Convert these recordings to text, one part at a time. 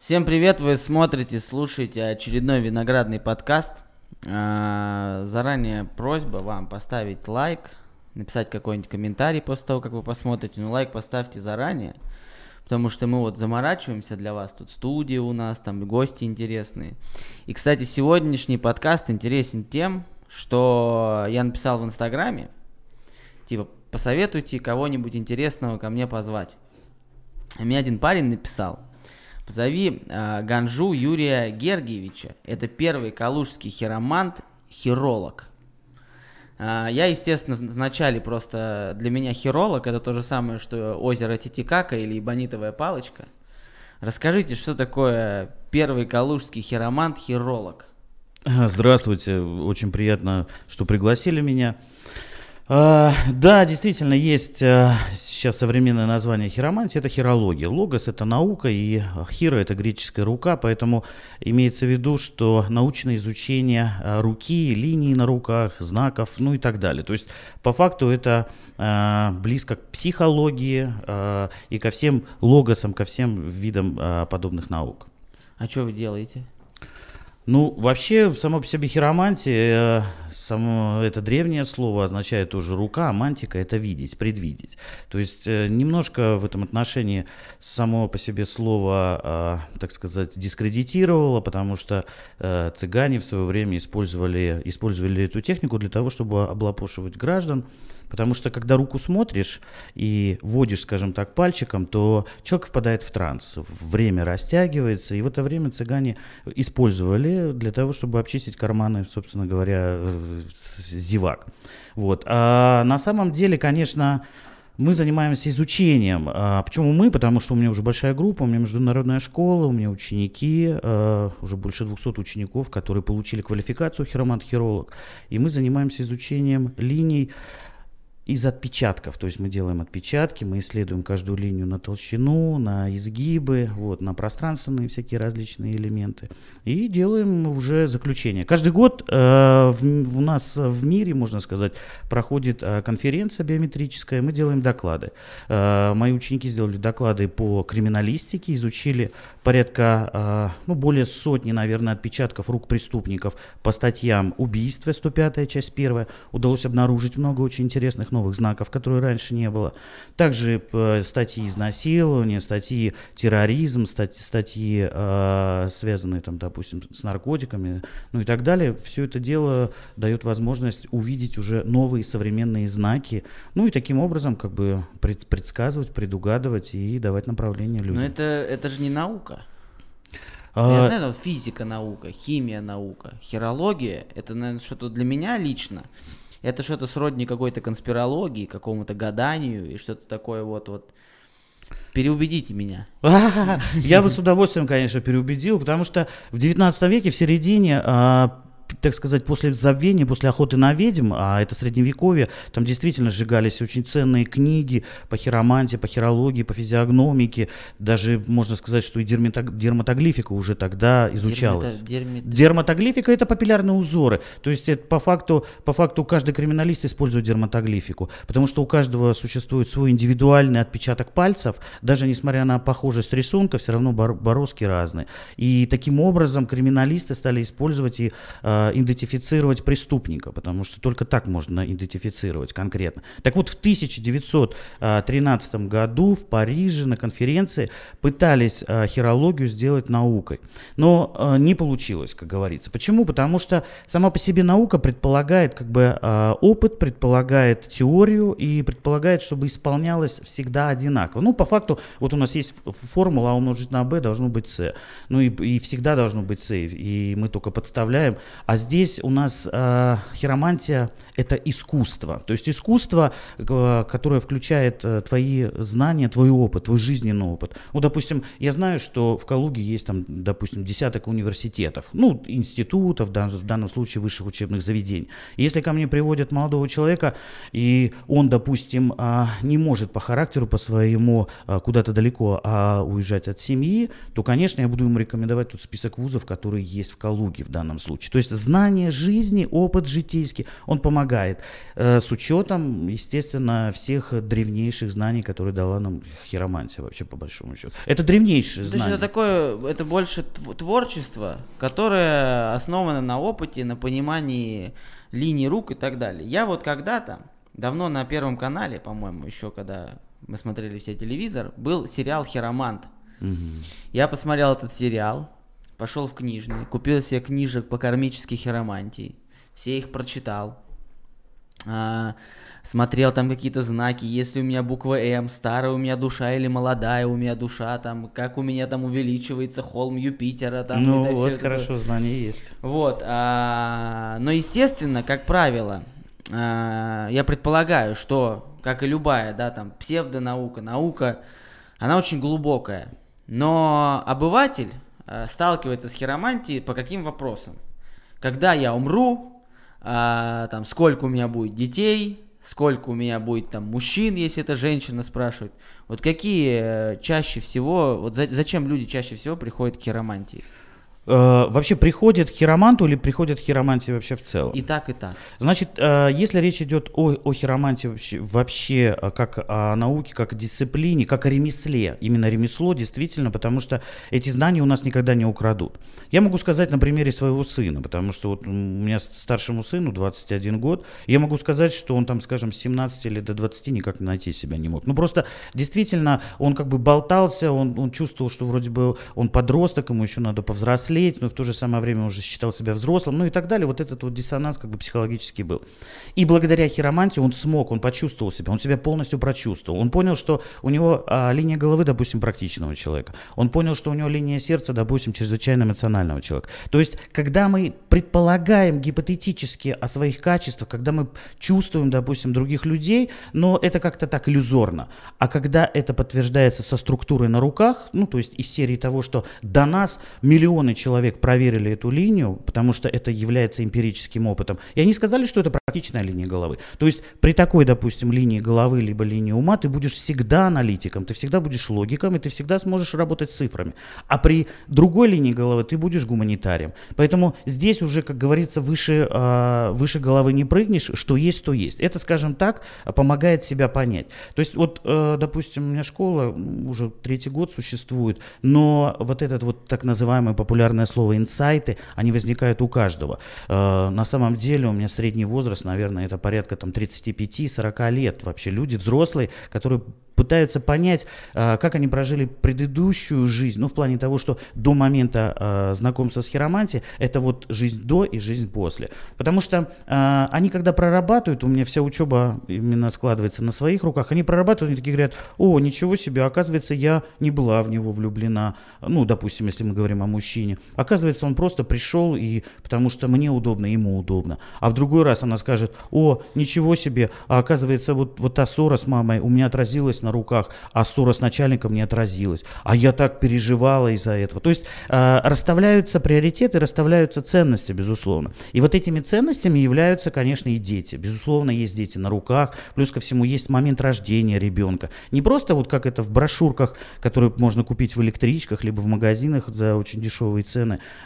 Всем привет, вы смотрите, слушаете очередной виноградный подкаст. А, заранее просьба вам поставить лайк, написать какой-нибудь комментарий после того, как вы посмотрите. Ну, лайк поставьте заранее, потому что мы вот заморачиваемся для вас. Тут студия у нас, там гости интересные. И, кстати, сегодняшний подкаст интересен тем, что я написал в Инстаграме, типа, посоветуйте кого-нибудь интересного ко мне позвать. Мне один парень написал – Позови э, Ганжу Юрия Гергиевича. Это первый калужский хиромант, хиролог. Э, я, естественно, вначале просто для меня хиролог это то же самое, что озеро Титикака или Ибонитовая палочка. Расскажите, что такое первый калужский хиромант, хиролог? Здравствуйте, очень приятно, что пригласили меня. А, да, действительно, есть а, сейчас современное название хиромантии, это хирология. Логос – это наука, и хиро – это греческая рука, поэтому имеется в виду, что научное изучение а, руки, линий на руках, знаков, ну и так далее. То есть, по факту, это близко к психологии и ко всем логосам, ко всем видам подобных наук. А что вы делаете? Ну, вообще, само по себе хиромантия, э, само это древнее слово означает тоже рука, а мантика это видеть, предвидеть. То есть э, немножко в этом отношении само по себе слово, э, так сказать, дискредитировало, потому что цыгане в свое время использовали, использовали эту технику для того, чтобы облапошивать граждан, Потому что когда руку смотришь и водишь, скажем так, пальчиком, то человек впадает в транс, время растягивается, и в это время цыгане использовали для того, чтобы обчистить карманы, собственно говоря, э, зевак. Вот. А на самом деле, конечно, мы занимаемся изучением. А почему мы? Потому что у меня уже большая группа, у меня международная школа, у меня ученики, а, уже больше 200 учеников, которые получили квалификацию хиромант-хиролог. И мы занимаемся изучением линий из отпечатков, то есть мы делаем отпечатки, мы исследуем каждую линию на толщину, на изгибы, вот, на пространственные всякие различные элементы и делаем уже заключение. Каждый год э, в, у нас в мире, можно сказать, проходит э, конференция биометрическая, мы делаем доклады. Э, мои ученики сделали доклады по криминалистике, изучили порядка, э, ну, более сотни, наверное, отпечатков рук преступников по статьям убийства, 105 часть 1, удалось обнаружить много очень интересных новых знаков, которые раньше не было. Также э, статьи изнасилования, статьи терроризм, статьи, статьи э, связанные, там, допустим, с наркотиками, ну и так далее. Все это дело дает возможность увидеть уже новые современные знаки, ну и таким образом как бы пред, предсказывать, предугадывать и давать направление людям. Но это, это же не наука. А... Я знаю, там физика наука, химия наука, хирология, это, наверное, что-то для меня лично это что-то сродни какой-то конспирологии, какому-то гаданию и что-то такое вот вот. Переубедите меня. Я бы с удовольствием, конечно, переубедил, потому что в 19 веке, в середине, а, так сказать, после забвения, после охоты на ведьм, а это средневековье, там действительно сжигались очень ценные книги по хиромантии, по хирологии, по физиогномике, даже можно сказать, что и дерматоглифика уже тогда изучалась. Дермата, Дерматоглифика это папиллярные узоры, то есть это по факту, по факту каждый криминалист использует дерматоглифику, потому что у каждого существует свой индивидуальный отпечаток пальцев, даже несмотря на похожесть рисунка, все равно бороздки разные. И таким образом криминалисты стали использовать и э, Э, идентифицировать преступника, потому что только так можно идентифицировать конкретно. Так вот, в 1913 году в Париже на конференции пытались э, хирологию сделать наукой, но э, не получилось, как говорится. Почему? Потому что сама по себе наука предполагает как бы опыт, предполагает теорию и предполагает, чтобы исполнялось всегда одинаково. Ну, по факту, вот у нас есть формула А умножить на Б должно быть С. Ну и, и всегда должно быть С. И мы только подставляем а здесь у нас э, хиромантия – это искусство. То есть искусство, э, которое включает э, твои знания, твой опыт, твой жизненный опыт. Ну, допустим, я знаю, что в Калуге есть там, допустим, десяток университетов, ну, институтов, да, в данном случае высших учебных заведений. Если ко мне приводят молодого человека, и он, допустим, э, не может по характеру, по своему э, куда-то далеко а уезжать от семьи, то, конечно, я буду ему рекомендовать тот список вузов, которые есть в Калуге в данном случае. То есть знание жизни, опыт житейский, он помогает. Э, с учетом, естественно, всех древнейших знаний, которые дала нам хиромантия вообще по большому счету. Это древнейшие То есть это такое, это больше тв- творчество, которое основано на опыте, на понимании линий рук и так далее. Я вот когда-то, давно на Первом канале, по-моему, еще когда мы смотрели все телевизор, был сериал «Хиромант». Мгм. Я посмотрел этот сериал, пошел в книжный, купил себе книжек по кармической хиромантии, все их прочитал, А, смотрел там какие-то знаки, если у меня буква М, старая у меня душа или молодая у меня душа, там, как у меня там увеличивается холм Юпитера, там, ну всё вот это хорошо, знание есть. вот, а, но естественно, как правило, а, я предполагаю, что, как и любая, да, там, псевдонаука, наука, она очень глубокая. Но обыватель сталкивается с хиромантией по каким вопросам? Когда я умру, а, там, сколько у меня будет детей, сколько у меня будет там мужчин, если это женщина спрашивает. Вот какие э, чаще всего, вот за- зачем люди чаще всего приходят к хиромантии? Э, вообще приходят к хироманту или приходят к хиромантии вообще в целом? И так, и так. Значит, э, если речь идет о, о хиромантии вообще, вообще э, как о науке, как о дисциплине, как о ремесле, именно ремесло действительно, потому что эти знания у нас никогда не украдут. Я могу сказать на примере своего сына, потому что вот у меня старшему сыну 21 год, я могу сказать, что он там, скажем, с 17 или до 20 никак найти себя не мог. Ну просто действительно он как бы болтался, он, он чувствовал, что вроде бы он подросток, ему еще надо повзрослеть, но в то же самое время уже считал себя взрослым, ну и так далее. Вот этот вот диссонанс как бы психологический был. И благодаря хиромантии он смог, он почувствовал себя, он себя полностью прочувствовал. Он понял, что у него а, линия головы, допустим, практичного человека. Он понял, что у него линия сердца, допустим, чрезвычайно эмоционального человека. То есть, когда мы предполагаем гипотетически о своих качествах, когда мы чувствуем, допустим, других людей, но это как-то так иллюзорно. А когда это подтверждается со структурой на руках, ну, то есть из серии того, что до нас миллионы человек проверили эту линию, потому что это является эмпирическим опытом, и они сказали, что это практичная линия головы. То есть при такой, допустим, линии головы либо линии ума ты будешь всегда аналитиком, ты всегда будешь логиком, и ты всегда сможешь работать с цифрами. А при другой линии головы ты будешь гуманитарием. Поэтому здесь уже, как говорится, выше, а, выше головы не прыгнешь, что есть, то есть. Это, скажем так, помогает себя понять. То есть вот, э, допустим, у меня школа уже третий год существует, но вот этот вот так называемое популярное слово инсайты, они возникают у каждого. Э, На самом деле у меня средний возраст, наверное, это порядка там 35-40 лет. Вообще люди взрослые, которые пытаются понять, э, как они прожили предыдущую жизнь, ну, в плане того, что до момента э, знакомства с хиромантией, это вот жизнь до и жизнь после. Потому что они, когда прорабатывают, у меня вся учеба именно складывается на своих руках, они прорабатывают, они такие говорят, о, ничего себе, оказывается, я не была в него влюблена, ну, допустим, если мы говорим о мужчине. Оказывается, он просто пришел, и потому что мне удобно, ему удобно. А в другой раз она скажет, о, ничего себе, а оказывается, вот, вот та ссора с мамой у меня отразилась на руках, а ссора с начальником не отразилась. А я так переживала из-за этого. То есть э, расставляются приоритеты, расставляются ценности, безусловно. И вот этими ценностями являются, конечно, и дети. Безусловно, есть дети на руках, плюс ко всему есть момент рождения ребенка. Не просто вот как это в брошюрках, которые можно купить в электричках, либо в магазинах за очень дешевые цены,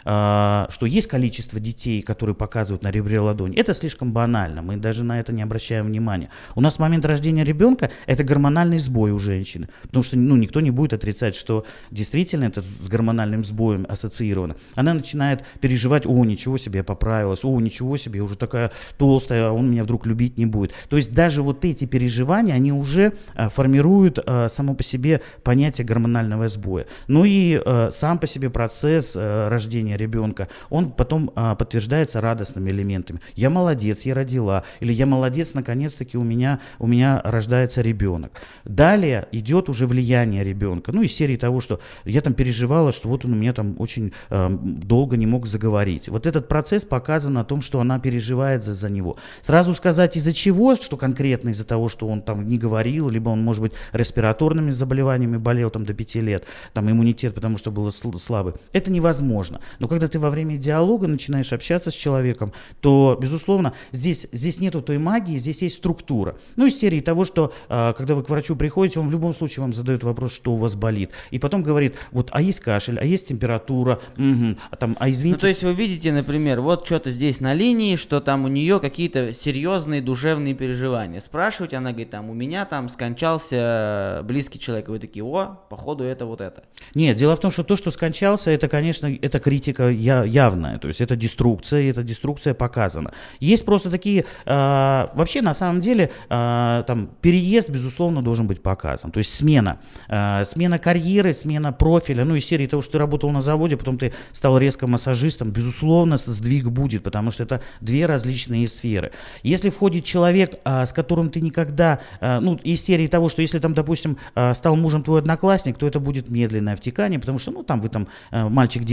а, что есть количество детей, которые показывают на ребре ладони. Это слишком банально, мы даже на это не обращаем внимания. У нас момент рождения ребенка – это гормональный сбой у женщины, потому что ну, никто не будет отрицать, что действительно это с гормональным сбоем ассоциировано. Она начинает переживать, о, ничего себе, я поправилась, о, ничего себе, я уже такая толстая, а он меня вдруг любить не будет. То есть даже вот эти переживания, они уже а, формируют само по себе понятие гормонального сбоя. Ну и сам по себе процесс рождения ребенка, он потом а, подтверждается радостными элементами. Я молодец, я родила, или я молодец, наконец-таки у меня, у меня рождается ребенок. Далее идет уже влияние ребенка. Ну, из серии того, что я там переживала, что вот он у меня там очень э, долго не мог заговорить. Вот этот процесс показан о том, что она переживает за, за него. Сразу сказать из-за чего, что конкретно из-за того, что он там не говорил, либо он, может быть, респираторными заболеваниями болел там до 5 лет, там иммунитет, потому что был сл- слабый. Это невозможно возможно. Но когда ты во время диалога начинаешь общаться с человеком, то, безусловно, здесь, здесь нету той магии, здесь есть структура. Ну, из серии того, что а, когда вы к врачу приходите, он в любом случае вам задает вопрос, что у вас болит. И потом говорит, вот, а есть кашель, а есть температура, угу, а там, а извините. Ну, то есть вы видите, например, вот что-то здесь на линии, что там у нее какие-то серьезные душевные переживания. Спрашиваете, она говорит, там, у меня там скончался близкий человек. Вы такие, о, походу это вот это. Нет, дело в том, что то, что скончался, это, конечно, это критика я, явная, то есть это деструкция, и эта деструкция показана. Есть просто такие, э, вообще на самом деле, э, там, переезд, безусловно, должен быть показан, то есть смена, э, смена карьеры, смена профиля, ну, из серии того, что ты работал на заводе, потом ты стал резко массажистом, безусловно, сдвиг будет, потому что это две различные сферы. Если входит человек, э, с которым ты никогда, э, ну, из серии того, что если там, допустим, э, стал мужем твой одноклассник, то это будет медленное втекание, потому что, ну, там вы там э,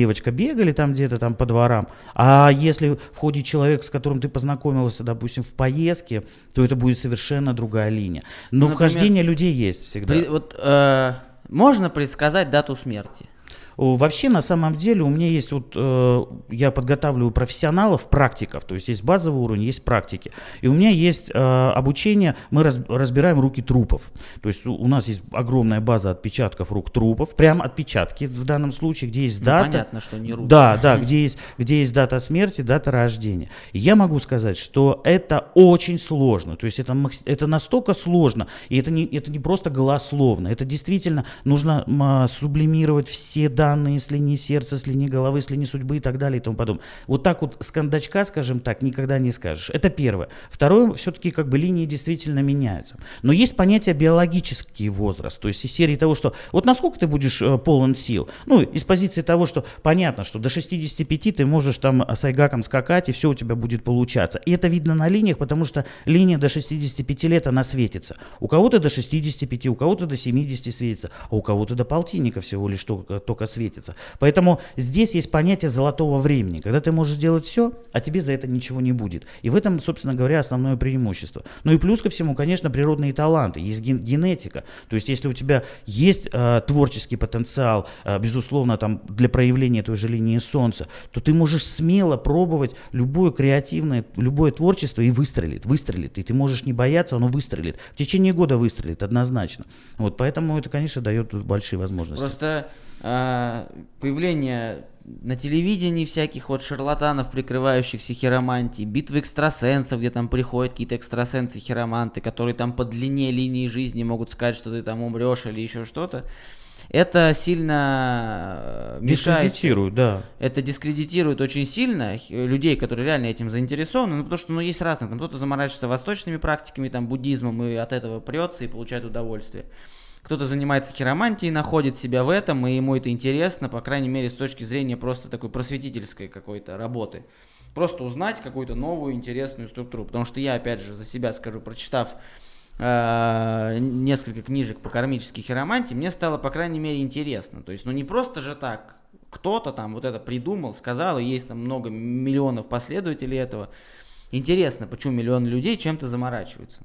мальчик-девочка бегали там где-то там по дворам, а если входит человек, с которым ты познакомился, допустим, в поездке, то это будет совершенно другая линия. Но Например, вхождение людей есть всегда. При, вот э, можно предсказать дату смерти? Вообще, на самом деле, у меня есть вот, э, я подготавливаю профессионалов, практиков, то есть есть базовый уровень, есть практики. И у меня есть э, обучение, мы раз, разбираем руки трупов. То есть у, нас есть огромная база отпечатков рук трупов, прям отпечатки в данном случае, где есть Ну, дата. понятно, что не руки. Да, да, где есть, где есть дата смерти, дата рождения. И я могу сказать, что это очень сложно. То есть это, это настолько сложно, и это не, это не просто голословно, это действительно нужно м, сублимировать все данные с линии сердца, с линии головы, с линии судьбы и так далее и тому подобное. Вот так вот с кондачка, скажем так, никогда не скажешь. Это первое. Второе, все-таки как бы линии действительно меняются. Но есть понятие биологический возраст, то есть из серии того, что вот насколько ты будешь э, полон сил. Ну, из позиции того, что понятно, что до 65 ты можешь там с айгаком скакать, и все у тебя будет получаться. И это видно на линиях, потому что линия до 65 лет, она светится. У кого-то до 65, у кого-то до 70 светится, а у кого-то до полтинника всего лишь только, только светится. Поэтому здесь есть понятие золотого времени, когда ты можешь делать все, а тебе за это ничего не будет. И в этом, собственно говоря, основное преимущество. Ну и плюс ко всему, конечно, природные таланты, есть ген- генетика. То есть если у тебя есть э, творческий потенциал, э, безусловно, там для проявления той же линии Солнца, то ты можешь смело пробовать любое креативное, любое творчество и выстрелит, выстрелит. И ты можешь не бояться, оно выстрелит. В течение года выстрелит однозначно. Вот, поэтому это, конечно, дает большие возможности. Просто появление на телевидении всяких вот шарлатанов, прикрывающихся хиромантией, битвы экстрасенсов, где там приходят какие-то экстрасенсы-хироманты, которые там по длине линии жизни могут сказать, что ты там умрешь или еще что-то. Это сильно э, мешает. Дискредитируют, да. Это дискредитирует очень сильно х- людей, которые реально этим заинтересованы, ну, потому что, ну, есть разные, там кто-то заморачивается восточными практиками, там, буддизмом, и от этого прется и получает удовольствие. Кто-то занимается хиромантией, находит себя в этом, и ему это интересно, по крайней мере, с точки зрения просто такой просветительской какой-то работы. Просто узнать какую-то новую интересную структуру. Потому что я, опять же, за себя скажу, прочитав э, несколько книжек по кармической хиромантии, мне стало, по крайней мере, интересно. То есть, ну не просто же так, кто-то там вот это придумал, сказал, и есть там много миллионов последователей этого. Интересно, почему миллионы людей чем-то заморачиваются.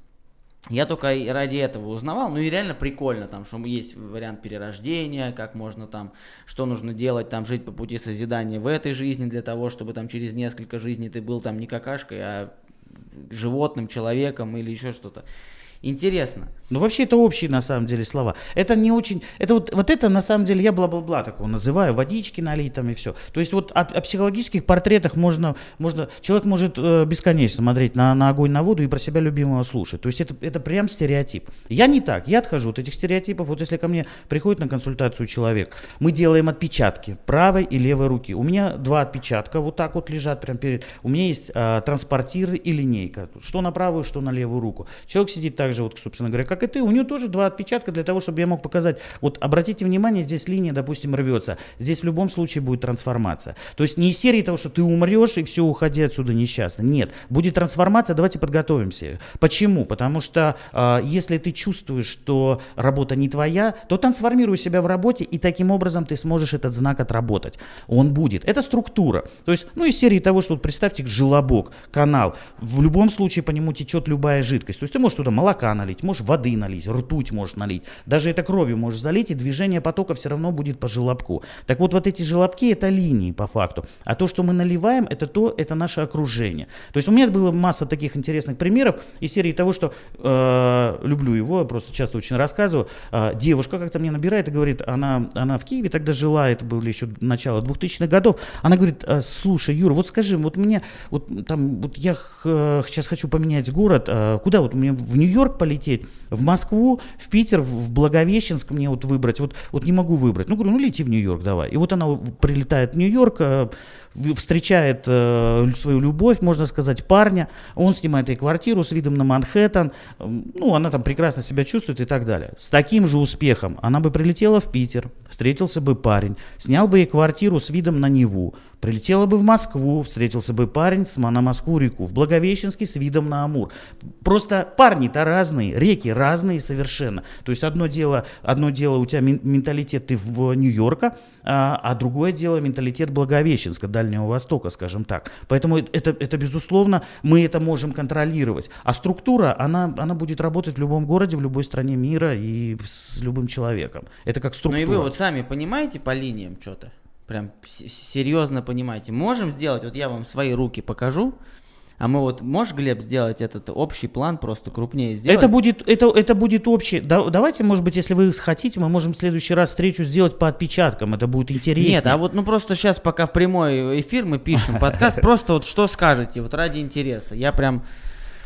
Я только ради этого узнавал, ну и реально прикольно, там, что есть вариант перерождения, как можно там, что нужно делать, там, жить по пути созидания в этой жизни для того, чтобы там через несколько жизней ты был там не какашкой, а животным, человеком или еще что-то. Интересно. Ну, вообще, это общие, на самом деле, слова. Это не очень... Это вот, вот это, на самом деле, я бла-бла-бла такого называю, водички налить там и все. То есть вот о, о психологических портретах можно... можно человек может э, бесконечно смотреть на, на огонь, на воду и про себя любимого слушать. То есть это, это прям стереотип. Я не так. Я отхожу от этих стереотипов. Вот если ко мне приходит на консультацию человек, мы делаем отпечатки правой и левой руки. У меня два отпечатка вот так вот лежат прям перед... У меня есть э, транспортир и линейка. Что на правую, что на левую руку. Человек сидит так же, вот, собственно говоря, как и ты. У него тоже два отпечатка для того, чтобы я мог показать. Вот обратите внимание, здесь линия, допустим, рвется. Здесь в любом случае будет трансформация. То есть не из серии того, что ты умрешь и все, уходи отсюда несчастно. Нет. Будет трансформация, давайте подготовимся. Почему? Потому что э, если ты чувствуешь, что работа не твоя, то трансформируй себя в работе, и таким образом ты сможешь этот знак отработать. Он будет. Это структура. То есть, ну, из серии того, что вот представьте желобок, канал. В любом случае по нему течет любая жидкость. То есть ты можешь туда молока налить, можешь воды воды налить, ртуть можешь налить, даже это кровью можешь залить, и движение потока все равно будет по желобку. Так вот, вот эти желобки это линии по факту, а то, что мы наливаем, это то, это наше окружение. То есть у меня было масса таких интересных примеров из серии того, что э, люблю его, просто часто очень рассказываю. Э, девушка как-то мне набирает и говорит, она, она в Киеве тогда жила, это было еще начало 2000-х годов, она говорит, «Э, слушай, Юра, вот скажи, вот мне, вот там, вот я сейчас хочу поменять город, э, куда вот мне в Нью-Йорк полететь, в Москву, в Питер, в Благовещенск мне вот выбрать, вот, вот не могу выбрать. Ну, говорю, ну лети в Нью-Йорк давай. И вот она прилетает в Нью-Йорк, э, встречает э, свою любовь, можно сказать, парня, он снимает ей квартиру с видом на Манхэттен, ну, она там прекрасно себя чувствует и так далее. С таким же успехом она бы прилетела в Питер, встретился бы парень, снял бы ей квартиру с видом на Неву, Прилетела бы в Москву, встретился бы парень с, на Москву-реку, в Благовещенске с видом на Амур. Просто парни-то разные, реки разные совершенно. То есть одно дело, одно дело у тебя менталитет ты в Нью-Йорка, а, а другое дело менталитет Благовещенска, Дальнего Востока, скажем так. Поэтому это, это безусловно, мы это можем контролировать. А структура, она, она будет работать в любом городе, в любой стране мира и с любым человеком. Это как структура. Ну и вы вот сами понимаете по линиям что-то? прям серьезно понимаете. Можем сделать, вот я вам свои руки покажу, а мы вот, можешь, Глеб, сделать этот общий план просто крупнее сделать? Это будет, это, это будет общий. Да, давайте, может быть, если вы хотите, мы можем в следующий раз встречу сделать по отпечаткам. Это будет интереснее. Нет, а вот ну просто сейчас, пока в прямой эфир мы пишем подкаст, просто вот что скажете, вот ради интереса. Я прям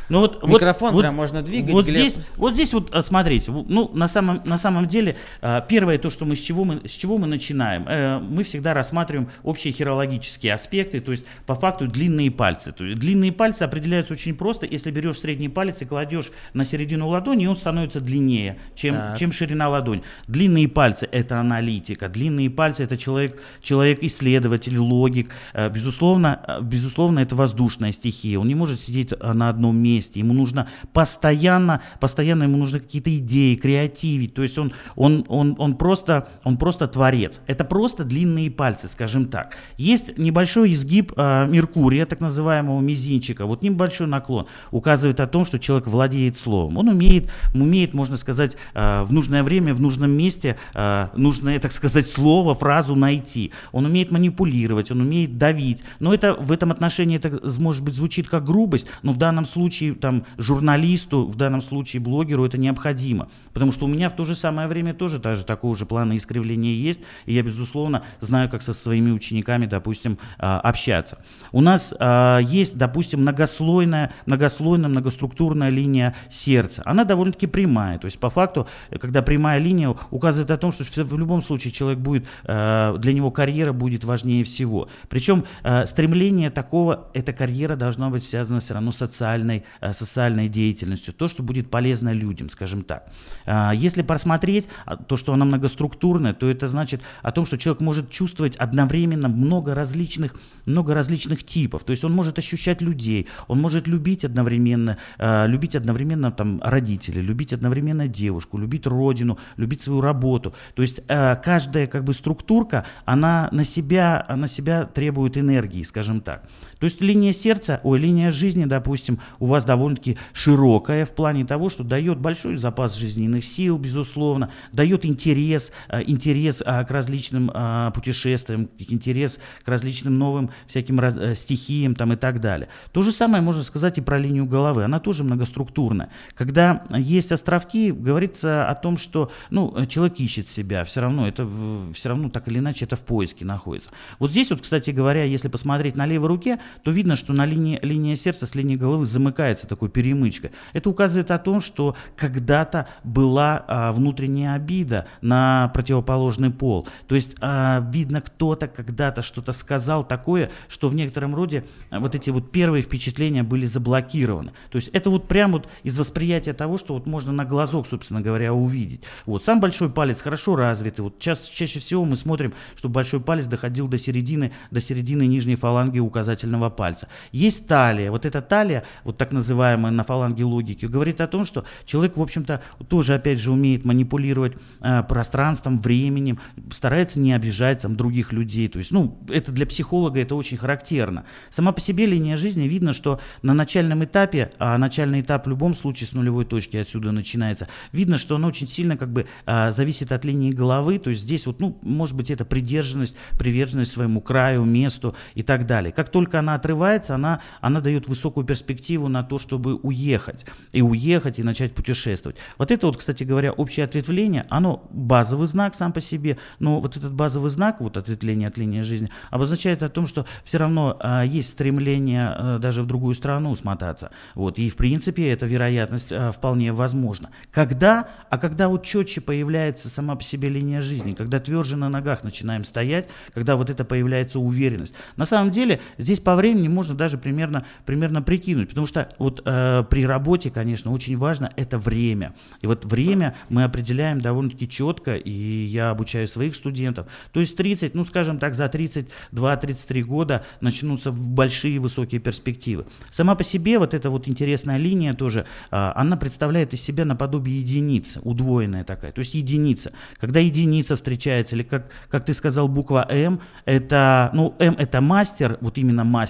ну вот, Микрофон вот, прям можно двигать. Вот Глеб. здесь, вот здесь вот а, смотрите, ну на самом на самом деле а, первое то, что мы с чего мы с чего мы начинаем, э, мы всегда рассматриваем общие хирологические аспекты, то есть по факту длинные пальцы. То есть длинные пальцы определяются очень просто, если берешь средний палец и кладешь на середину ладони, он становится длиннее, чем чем ширина ладонь. Длинные пальцы это аналитика, длинные пальцы это человек человек исследователь, логик, э, безусловно э, безусловно это воздушная стихия, он не может сидеть на одном месте месте, ему нужно постоянно, постоянно ему нужны какие-то идеи, креативить, то есть он, он, он, он, просто, он просто творец. Это просто длинные пальцы, скажем так. Есть небольшой изгиб э, Меркурия, так называемого мизинчика, вот небольшой наклон, указывает о том, что человек владеет словом. Он умеет, умеет можно сказать, э, в нужное время, в нужном месте э, нужное, так сказать, слово, фразу найти. Он умеет манипулировать, он умеет давить. Но это в этом отношении это, может быть, звучит как грубость, но в данном случае случае там, журналисту, в данном случае блогеру это необходимо. Потому что у меня в то же самое время тоже даже такого же плана искривления есть. И я, безусловно, знаю, как со своими учениками, допустим, а, общаться. У нас а, есть, допустим, многослойная, многослойная, многоструктурная линия сердца. Она довольно-таки прямая. То есть, по факту, когда прямая линия указывает о том, что в любом случае человек будет, а, для него карьера будет важнее всего. Причем стремление такого, эта карьера должна быть связана все равно с социальной социальной деятельностью, то, что будет полезно людям, скажем так. А, если просмотреть а, то, что она многоструктурная, то это значит о том, что человек может чувствовать одновременно много различных, много различных типов. То есть он может ощущать людей, он может любить одновременно, э, любить одновременно там, родителей, любить одновременно девушку, любить родину, любить свою работу. То есть э, каждая как бы структурка, она на себя, на себя требует энергии, скажем так. То есть линия сердца, ой, линия жизни, допустим, у вас довольно-таки широкая в плане того, что дает большой запас жизненных сил, безусловно, дает интерес, э, интерес э, к различным э, путешествиям, интерес к различным новым всяким стихиям там и так далее. То же самое можно сказать и про линию головы, она тоже многоструктурная. Когда есть островки, говорится о том, что ну, человек ищет себя, все равно это все равно так или иначе это в поиске находится. Вот здесь вот, кстати говоря, если посмотреть на левой руке, то видно, что на линии, линии сердца с линии головы замыкается такой перемычка. Это указывает о том, что когда-то была а, внутренняя обида на противоположный пол. То есть а, видно, кто-то когда-то что-то сказал такое, что в некотором роде а, вот эти вот первые впечатления были заблокированы. То есть это вот прям вот из восприятия того, что вот можно на глазок, собственно говоря, увидеть. Вот сам большой палец хорошо развитый. Вот ча чаще всего мы смотрим, что большой палец доходил до середины, до середины нижней фаланги указательного указательного пальца. Есть талия. Вот эта талия, вот так называемая на фаланге логики, говорит о том, что человек, в общем-то, тоже, опять же, умеет манипулировать э, пространством, временем, старается не обижать там, других людей. То есть, ну, это для психолога это очень характерно. Сама по себе линия жизни видно, что на начальном этапе, а начальный этап в любом случае с нулевой точки отсюда начинается, видно, что он очень сильно как бы э, зависит от линии головы. То есть здесь вот, ну, может быть, это придержанность, приверженность своему краю, месту и так далее. Как только она отрывается, она, она дает высокую перспективу на то, чтобы уехать. И уехать, и начать путешествовать. Вот это вот, кстати говоря, общее ответвление, оно базовый знак сам по себе, но вот этот базовый знак, вот ответвление от линии жизни, обозначает о том, что все равно а, есть стремление а, даже в другую страну смотаться. Вот. И в принципе эта вероятность а, вполне возможна. Когда? А когда вот четче появляется сама по себе линия жизни, когда тверже на ногах начинаем стоять, когда вот это появляется уверенность. На самом деле здесь по времени можно даже примерно, примерно прикинуть, потому что вот э, при работе, конечно, очень важно это время. И вот время мы определяем довольно-таки четко, и я обучаю своих студентов. То есть 30, ну скажем так, за 32-33 года начнутся большие высокие перспективы. Сама по себе вот эта вот интересная линия тоже, э, она представляет из себя наподобие единицы, удвоенная такая, то есть единица. Когда единица встречается, или как, как ты сказал, буква М, это, ну, М это мастер, вот именно мастер,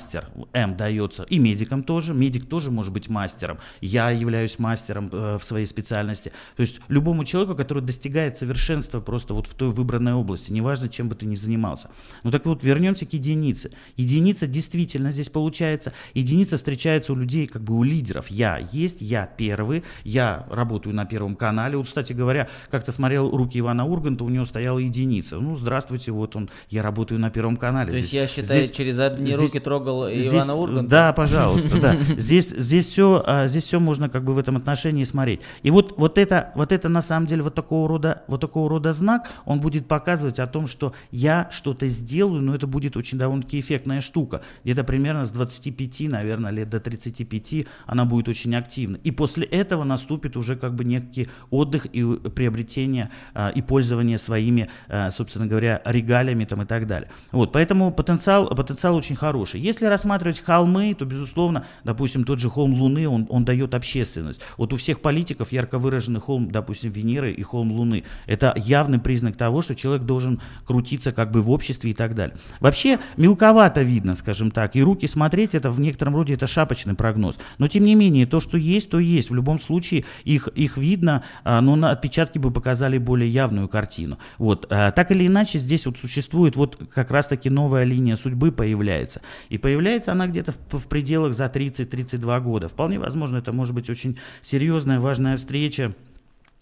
М дается, и медикам тоже, медик тоже может быть мастером, я являюсь мастером э, в своей специальности, то есть любому человеку, который достигает совершенства просто вот в той выбранной области, неважно, чем бы ты ни занимался. Ну так вот, вернемся к единице. Единица действительно здесь получается, единица встречается у людей, как бы у лидеров. Я есть, я первый, я работаю на Первом канале. Вот, кстати говоря, как-то смотрел руки Ивана Урганта, у него стояла единица. Ну, здравствуйте, вот он, я работаю на Первом канале. То есть я считаю, здесь, через одни здесь, руки трогал здесь, Ивана Урганта? Да, пожалуйста, да. Здесь, здесь все, а, здесь все можно как бы в этом отношении смотреть. И вот, вот это, вот это на самом деле вот такого рода, вот такого рода знак, он будет показывать о том, что я что-то сделаю, но это будет очень довольно-таки эффектная штука. Где-то примерно с 25, наверное, лет до 35 она будет очень активна. И после этого наступит уже как бы некий отдых и приобретение а, и пользование своими, а, собственно говоря, регалиями там и так далее. Вот, поэтому потенциал, потенциал очень хороший. Если рассматривать холмы, то, безусловно, допустим, тот же холм Луны, он, он дает общественность. Вот у всех политиков ярко выраженный холм, допустим, Венеры и холм Луны. Это явный признак того, что человек должен крутиться как бы в обществе и так далее. Вообще мелковато видно, скажем так, и руки смотреть, это в некотором роде это шапочный прогноз. Но тем не менее, то, что есть, то есть. В любом случае их, их видно, а, но на отпечатки бы показали более явную картину. Вот. А, так или иначе, здесь вот существует вот как раз-таки новая линия судьбы появляется. И появляется она где-то в, в пределах за 30-32 года. Вполне возможно, это может быть очень серьезная, важная встреча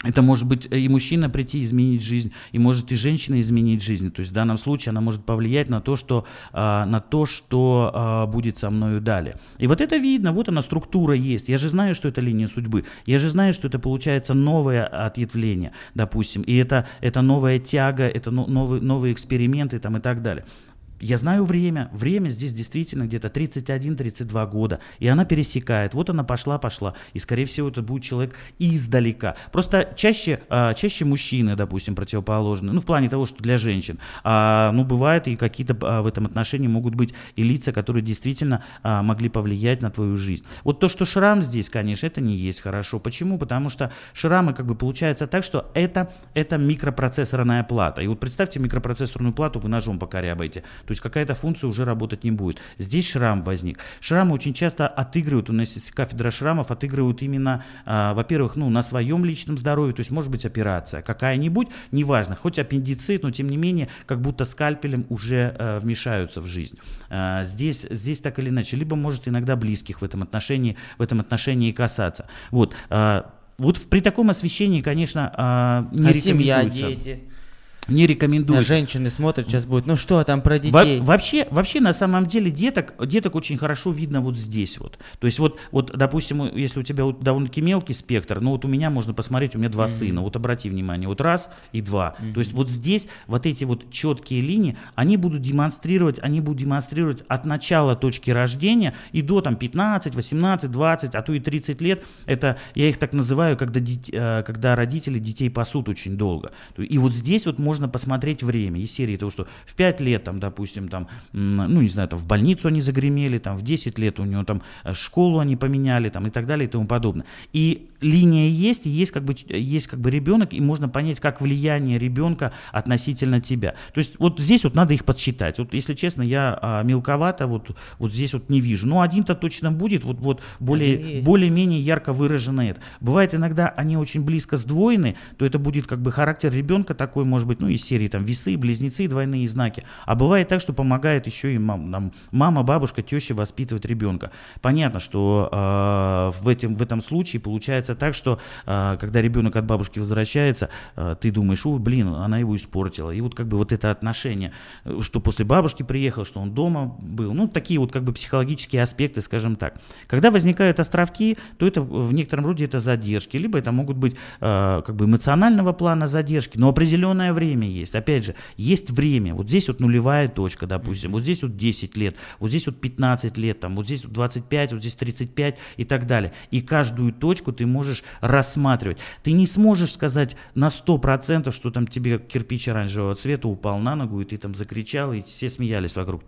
это может быть и мужчина прийти изменить жизнь, и может и женщина изменить жизнь. То есть в данном случае она может повлиять на то, что, а, на то, что а, будет со мною далее. И вот это видно, вот она структура есть. Я же знаю, что это линия судьбы. Я же знаю, что это получается новое ответвление, допустим. И это, это новая тяга, это новые, новые эксперименты там, и так далее. Я знаю время. Время здесь действительно где-то 31-32 года. И она пересекает. Вот она пошла, пошла. И, скорее всего, это будет человек издалека. Просто чаще, а, чаще мужчины, допустим, противоположны. Ну, в плане того, что для женщин. А, ну, бывает и какие-то а, в этом отношении могут быть и лица, которые действительно а, могли повлиять на твою жизнь. Вот то, что шрам здесь, конечно, это не есть хорошо. Почему? Потому что шрамы как бы получается так, что это, это микропроцессорная плата. И вот представьте микропроцессорную плату, вы ножом покорябаете. То есть какая-то функция уже работать не будет. Здесь шрам возник. Шрамы очень часто отыгрывают, у нас есть кафедра шрамов, отыгрывают именно, а, во-первых, ну, на своем личном здоровье, то есть может быть операция какая-нибудь, неважно, хоть аппендицит, но тем не менее, как будто скальпелем уже а, вмешаются в жизнь. А, здесь, здесь так или иначе, либо может иногда близких в этом отношении, в этом отношении касаться. Вот. А, вот при таком освещении, конечно, а, не а семья, дети? Не рекомендую. Женщины смотрят, сейчас будет, ну что там про детей? Во вообще, вообще на самом деле деток, деток очень хорошо видно вот здесь вот. То есть вот, вот допустим, если у тебя вот довольно-таки мелкий спектр, ну вот у меня можно посмотреть, у меня два mm-hmm. сына, вот обрати внимание, вот раз и два. Mm-hmm. То есть вот здесь вот эти вот четкие линии, они будут демонстрировать, они будут демонстрировать от начала точки рождения и до там 15, 18, 20, а то и 30 лет. Это, я их так называю, когда, дит, э, когда родители детей пасут очень долго. И вот здесь вот можно можно посмотреть время из серии того, что в 5 лет, там, допустим, там, ну, не знаю, там, в больницу они загремели, там, в 10 лет у него там э, школу они поменяли, там, и так далее, и тому подобное. И линия есть, и есть как бы, есть как бы ребенок, и можно понять, как влияние ребенка относительно тебя. То есть вот здесь вот надо их подсчитать. Вот, если честно, я а, мелковато вот, вот здесь вот не вижу. Но один-то точно будет, вот, вот более, более-менее ярко выражено это. Бывает иногда они очень близко сдвоены, то это будет как бы характер ребенка такой, может быть, ну, из серии там весы, близнецы, двойные знаки. А бывает так, что помогает еще и мам, там, мама, бабушка, теща воспитывать ребенка. Понятно, что э, в, этом, в этом случае получается так, что э, когда ребенок от бабушки возвращается, э, ты думаешь, о, блин, она его испортила. И вот как бы вот это отношение, что после бабушки приехал, что он дома был, ну, такие вот как бы психологические аспекты, скажем так. Когда возникают островки, то это в некотором роде это задержки, либо это могут быть э, как бы эмоционального плана задержки, но определенное время есть. Опять же, есть время. Вот здесь вот нулевая точка, допустим, вот здесь вот 10 лет, вот здесь вот 15 лет, там, вот здесь вот 25, вот здесь 35 и так далее. И каждую точку ты можешь рассматривать. Ты не сможешь сказать на 100%, что там тебе кирпич оранжевого цвета упал на ногу, и ты там закричал, и все смеялись вокруг,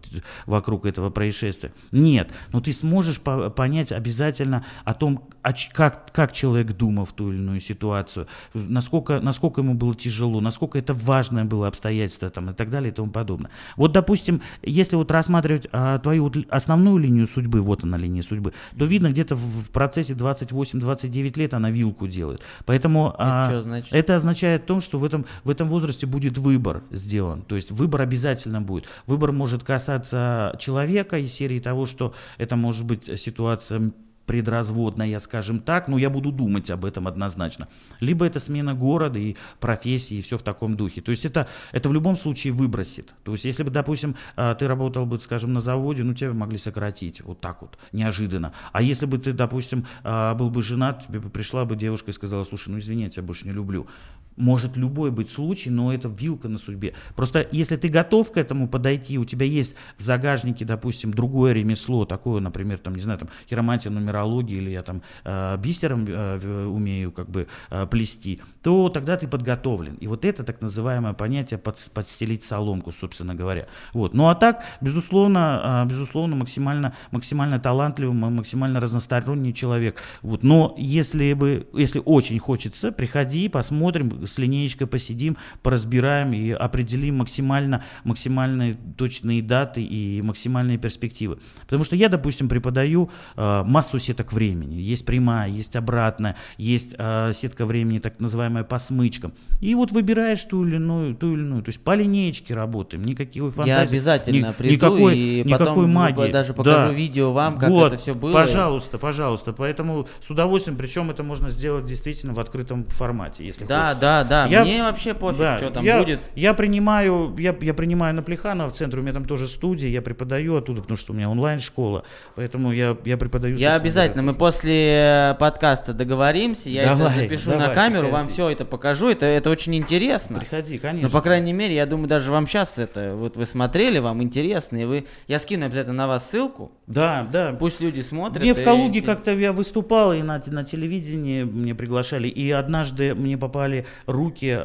вокруг этого происшествия. Нет, но ты сможешь по понять обязательно о том, как, как человек думал в ту или иную ситуацию, насколько, насколько ему было тяжело, насколько это важное было обстоятельство там, и так далее и тому подобное. Вот, допустим, если вот рассматривать а, твою вот основную линию судьбы, вот она линия судьбы, то видно где-то в, в процессе 28-29 лет она вилку делает. Поэтому это, а, что значит? это означает то, что в этом, в этом возрасте будет выбор сделан. То есть выбор обязательно будет. Выбор может касаться человека из серии того, что это может быть ситуация предразводная, скажем так, но я буду думать об этом однозначно. Либо это смена города и профессии, и все в таком духе. То есть это, это в любом случае выбросит. То есть если бы, допустим, а, ты работал бы, скажем, на заводе, ну тебя могли сократить вот так вот, неожиданно. А если бы ты, допустим, а, был бы женат, тебе бы пришла бы девушка и сказала, слушай, ну извини, я тебя больше не люблю. Может любой быть случай, но это вилка на судьбе. Просто если ты готов к этому подойти, у тебя есть в загажнике, допустим, другое ремесло, такое, например, там, не знаю, там, хиромантия, нумерология, или я там э, бисером э, умею как бы э, плести, то тогда ты подготовлен. И вот это так называемое понятие под, подстелить соломку, собственно говоря. Вот. Ну а так, безусловно, безусловно, максимально, максимально талантливый, максимально разносторонний человек. Вот. Но если бы, если очень хочется, приходи, посмотрим, с линеечкой посидим, поразбираем и определим максимально, максимально точные даты и максимальные перспективы. Потому что я, допустим, преподаю э, массу сеток времени. Есть прямая, есть обратная, есть э, сетка времени, так называемая по смычкам. И вот выбираешь ту или иную, ту или иную. То есть по линеечке работаем, никакой фантазии. Я обязательно ни, приду никакой, и никакой потом магии. даже покажу да. видео вам, как вот, это все было. Пожалуйста, пожалуйста. Поэтому с удовольствием, причем это можно сделать действительно в открытом формате, если да, хочется. Да, да, я, мне вообще пофиг, да, что там я, будет. Я принимаю, я, я принимаю на Плеханова в центре, у меня там тоже студия, я преподаю оттуда, потому что у меня онлайн-школа, поэтому я, я преподаю. Я обязательно, мы после э, подкаста договоримся, я давай, это запишу давай, на камеру, приходи. вам все это покажу, это, это очень интересно. Приходи, конечно. Но, по крайней мере, я думаю, даже вам сейчас это, вот вы смотрели, вам интересно, и вы, я скину обязательно на вас ссылку. Да, да. Пусть люди смотрят. Мне в Калуге как-то я выступал, и на, на телевидении мне приглашали, и однажды мне попали руки,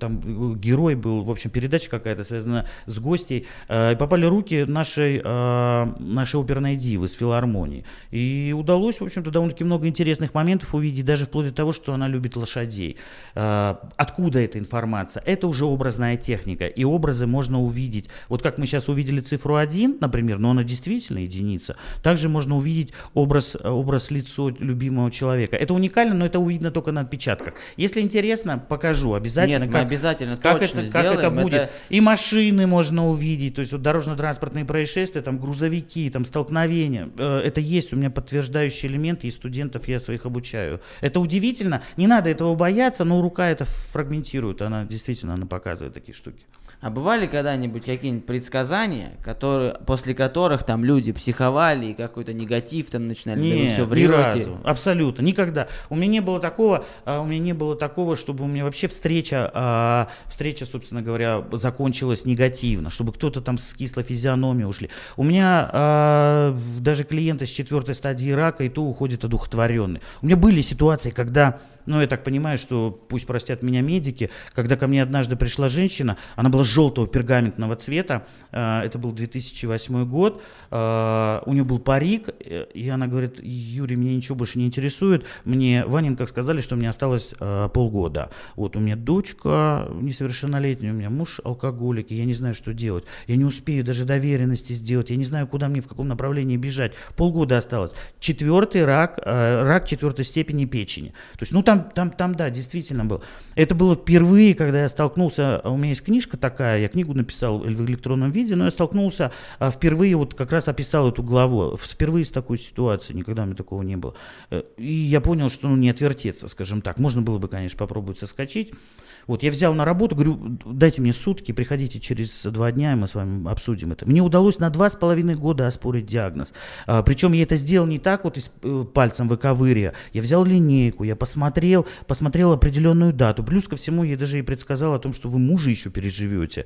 там герой был, в общем, передача какая-то связана с гостей, э, попали руки нашей, э, нашей оперной дивы с филармонии. И удалось, в общем-то, довольно-таки много интересных моментов увидеть, даже вплоть до того, что она любит лошадей. Э, откуда эта информация? Это уже образная техника, и образы можно увидеть. Вот как мы сейчас увидели цифру 1, например, но она действительно единица. Также можно увидеть образ, образ лицо любимого человека. Это уникально, но это увидно только на отпечатках. Если интересно, покажу обязательно. Нет, как, мы обязательно как точно это, сделаем. Как это будет. Это... И машины можно увидеть, то есть вот дорожно-транспортные происшествия, там грузовики, там столкновения. Э, это есть у меня подтверждающие элементы, и студентов я своих обучаю. Это удивительно, не надо этого бояться, но рука это фрагментирует, она действительно она показывает такие штуки. А бывали когда-нибудь какие-нибудь предсказания, которые, после которых там люди психовали, критиковали и какой-то негатив там начинали, Нет, да вы все ни врете. разу, абсолютно, никогда. У меня не было такого, а, у меня не было такого, чтобы у меня вообще встреча, а, встреча, собственно говоря, закончилась негативно, чтобы кто-то там с кислой физиономией ушли. У меня а, даже клиенты с четвертой стадии рака и то уходят одухотворенные. У меня были ситуации, когда ну, я так понимаю, что, пусть простят меня медики, когда ко мне однажды пришла женщина, она была желтого пергаментного цвета, э, это был 2008 год, э, у нее был парик, э, и она говорит, Юрий, меня ничего больше не интересует, мне Ванин, как сказали, что мне осталось полгода. Вот у меня дочка несовершеннолетняя, у меня муж алкоголик, и я не знаю, что делать. Я не успею даже доверенности сделать, я не знаю, куда мне, в каком направлении бежать. Полгода осталось. Четвертый рак, рак четвертой степени печени. То есть, ну, там там, там, там, да, действительно был. Это было впервые, когда я столкнулся, у меня есть книжка такая, я книгу написал в электронном виде, но я столкнулся а, впервые, вот как раз описал эту главу, впервые с такой ситуацией, никогда у меня такого не было. Э, и я понял, что ну, не отвертеться, скажем так. Можно было бы, конечно, попробовать соскочить, вот я взял на работу, говорю, дайте мне сутки, приходите через два дня, и мы с вами обсудим это. Мне удалось на два с половиной года оспорить диагноз. А, причем я это сделал не так вот из, э, пальцем выковырия. Я взял линейку, я посмотрел, посмотрел определенную дату. Плюс ко всему я даже и предсказал о том, что вы мужа еще переживете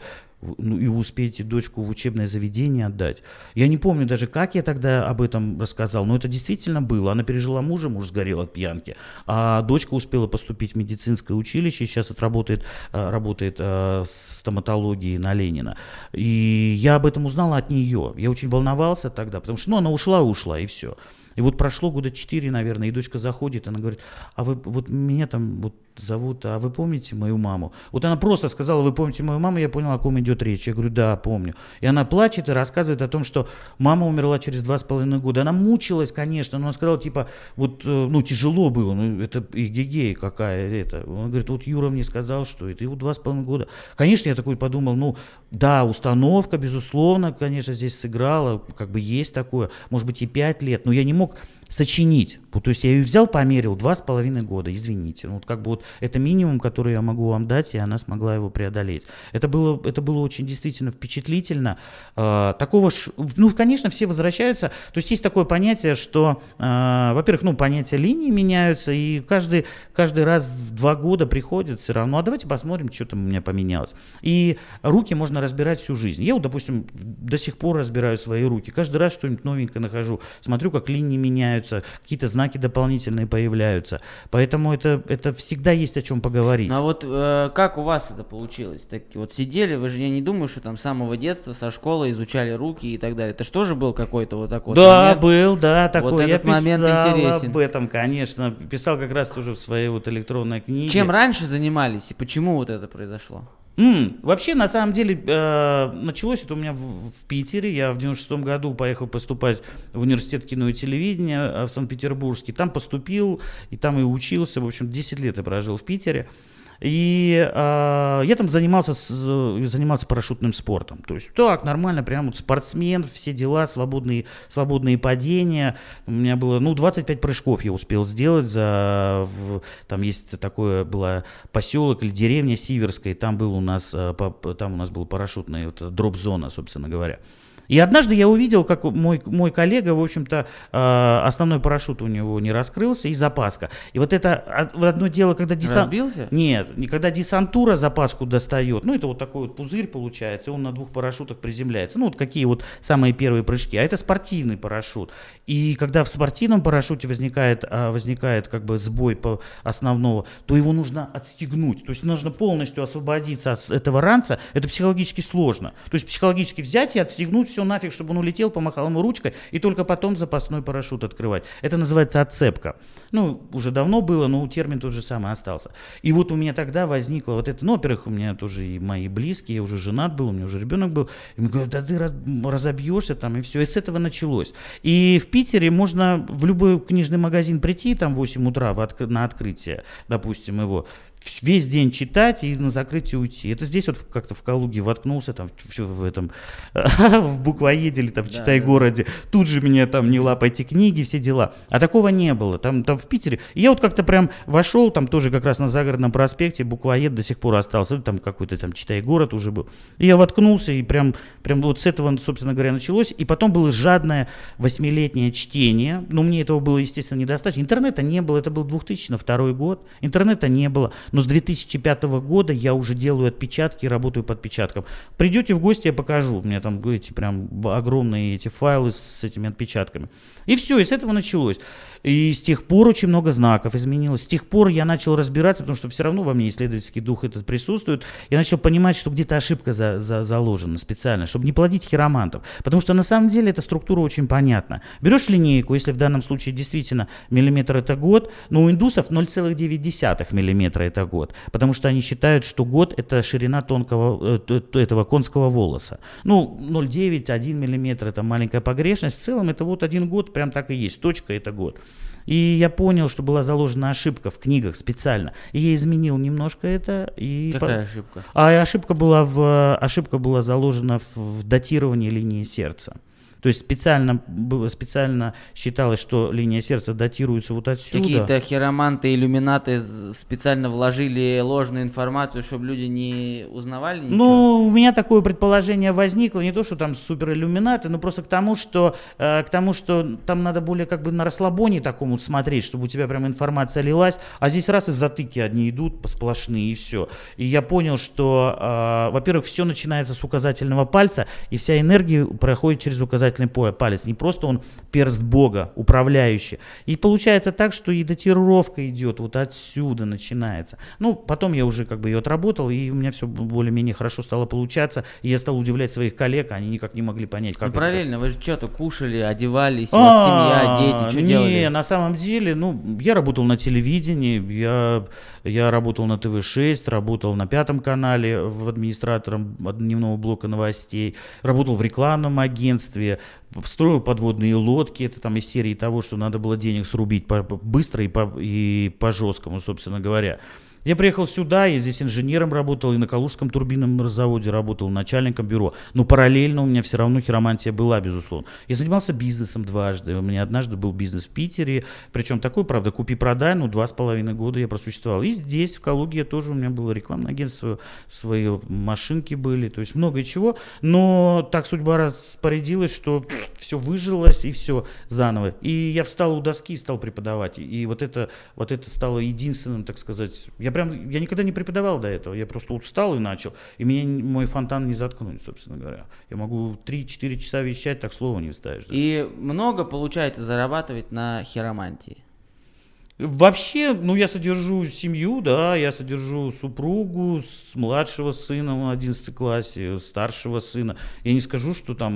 ну, и успеете дочку в учебное заведение отдать. Я не помню даже, как я тогда об этом рассказал, но это действительно было. Она пережила мужа, муж сгорел от пьянки, а дочка успела поступить в медицинское училище, сейчас отработает работает, э, э, в стоматологии на Ленина. И я об этом узнал от нее. Я очень волновался тогда, потому что ну, она ушла ушла, и все. И вот прошло года четыре, наверное, и дочка заходит, она говорит, а вы вот меня там вот зовут, а вы помните мою маму? Вот она просто сказала, вы помните мою маму, я понял, о ком идет речь. Я говорю, да, помню. И она плачет и рассказывает о том, что мама умерла через два с половиной года. Она мучилась, конечно, но она сказала, типа, вот, э, ну, тяжело было, ну, это игигей какая это. Он говорит, вот Юра мне сказал, что это, и вот два с половиной года. Конечно, я такой подумал, ну, да, установка, безусловно, конечно, здесь сыграла, как бы есть такое, может быть, и пять лет, но я не мог сочинить. То есть я ее взял, померил, два с половиной года, извините. Ну, вот как бы вот это минимум, который я могу вам дать, и она смогла его преодолеть. Это было, это было очень действительно впечатлительно. Э, такого, ж, ну, конечно, все возвращаются. То есть есть такое понятие, что, э, во-первых, ну, понятия линии меняются, и каждый, каждый раз в два года приходит все равно, а давайте посмотрим, что там у меня поменялось. И руки можно разбирать всю жизнь. Я, вот, допустим, до сих пор разбираю свои руки. Каждый раз что-нибудь новенькое нахожу. Смотрю, как линии меняются меняются, какие-то знаки дополнительные появляются. Поэтому это, это всегда есть о чем поговорить. Ну а вот э, как у вас это получилось? Так, вот сидели, вы же, я не думаю, что там с самого детства, со школы изучали руки и так далее. Это что же был какой-то вот такой Да, момент? был, да, такой. Вот я этот момент интересен. об этом, конечно. Писал как раз тоже в своей вот электронной книге. Чем раньше занимались и почему вот это произошло? Mm, вообще, на самом деле, э, началось это у меня в, в Питере. Я в 96 году поехал поступать в университет кино и телевидения э, в Санкт-Петербургский. Там поступил, и там и учился. В общем, 10 лет я прожил в Питере. И э, я там занимался, с, занимался парашютным спортом. То есть так, нормально, прям вот спортсмен, все дела, свободные, свободные падения. У меня было, ну, 25 прыжков я успел сделать. За, в, там есть такое, было поселок или деревня Сиверская, там был у нас, э, там у нас был парашютный вот, дроп-зона, собственно говоря. И однажды я увидел, как мой, мой коллега, в общем-то, э, основной парашют у него не раскрылся и запаска. И вот это одно дело, когда десант... Разбился? Нет, когда десантура запаску достает, ну это вот такой вот пузырь получается, и он на двух парашютах приземляется. Ну вот какие вот самые первые прыжки. А это спортивный парашют. И когда в спортивном парашюте возникает, а, возникает как бы сбой по основного, то его нужно отстегнуть. То есть нужно полностью освободиться от этого ранца. Это психологически сложно. То есть психологически взять и отстегнуть все нафиг, чтобы он улетел, помахал ему ручкой, и только потом запасной парашют открывать. Это называется отцепка. Ну, уже давно было, но термин тот же самый остался. И вот у меня тогда возникло вот это, ну, во-первых, у меня тоже и мои близкие, я уже женат был, у меня уже ребенок был, и мне говорят, да ты раз, разобьешься там, и все. И с этого началось. И в Питере можно в любой книжный магазин прийти, там в 8 утра в на открытие, допустим, его, весь день читать и на закрытие уйти. Это здесь вот как-то в Калуге воткнулся, там в, в этом, в буквоеде или там в да, Читай-городе, да. тут же меня там не лапайте книги, все дела. А такого не было. Там, там в Питере. И я вот как-то прям вошел, там тоже как раз на загородном проспекте, буквоед до сих пор остался, там какой-то там Читай-город уже был. И я воткнулся, и прям, прям вот с этого, собственно говоря, началось. И потом было жадное восьмилетнее чтение. Ну, мне этого было, естественно, недостаточно. Интернета не было, это был 2002 год. Интернета не было. Но с 2005 года я уже делаю отпечатки и работаю под отпечатком. Придете в гости, я покажу. У меня там эти прям огромные эти файлы с этими отпечатками. И все, и с этого началось. И с тех пор очень много знаков изменилось. С тех пор я начал разбираться, потому что все равно во мне исследовательский дух этот присутствует. Я начал понимать, что где-то ошибка за, за, заложена специально, чтобы не плодить хиромантов. Потому что на самом деле эта структура очень понятна. Берешь линейку, если в данном случае действительно миллиметр это год, но у индусов 0,9 миллиметра это год. Потому что они считают, что год это ширина тонкого э, этого конского волоса. Ну, 0,9, 1 миллиметр это маленькая погрешность. В целом это вот один год, прям так и есть. Точка это год. И я понял, что была заложена ошибка в книгах специально. И я изменил немножко это. И Какая по... ошибка? А ошибка была, в... ошибка была заложена в, в датировании линии сердца. То есть специально, специально считалось, что линия сердца датируется вот отсюда. Какие-то хироманты, иллюминаты специально вложили ложную информацию, чтобы люди не узнавали ничего? Ну, у меня такое предположение возникло, не то, что там супер иллюминаты, но просто к тому, что, э, к тому, что там надо более как бы на расслабоне такому смотреть, чтобы у тебя прям информация лилась, а здесь раз и затыки одни идут сплошные и все. И я понял, что, э, во-первых, все начинается с указательного пальца, и вся энергия проходит через указательный указательный палец, не просто он перст Бога, управляющий. И получается так, что и датировка идет вот отсюда начинается. Ну, потом я уже как бы ее отработал, и у меня все более-менее хорошо стало получаться. И я стал удивлять своих коллег, они никак не могли понять, как Ну, параллельно, вы же что-то кушали, одевались, у вас семья, дети, что делали? Не, на самом деле, ну, я работал на телевидении, я, я работал на ТВ-6, работал на Пятом канале в администратором дневного блока новостей, работал в рекламном агентстве, строил подводные лодки, это там из серии того, что надо было денег срубить по, быстро и по, и по жесткому, собственно говоря. Я приехал сюда, я здесь инженером работал, и на Калужском турбинном заводе работал, начальником бюро. Но параллельно у меня все равно хиромантия была, безусловно. Я занимался бизнесом дважды. У меня однажды был бизнес в Питере, причем такой, правда, купи-продай, ну, два с половиной года я просуществовал. И здесь, в Калуге, тоже у меня было рекламное агентство, свои машинки были, то есть много чего. Но так судьба распорядилась, что все выжилось, и все заново. И я встал у доски и стал преподавать. И вот это, вот это стало единственным, так сказать, я прям, я никогда не преподавал до этого, я просто устал и начал. И меня мой фонтан не заткнуть, собственно говоря. Я могу 3-4 часа вещать, так слова не вставишь. Да. И много получается зарабатывать на хиромантии? Вообще, ну, я содержу семью, да, я содержу супругу, с младшего сына в 11 классе, старшего сына. Я не скажу, что там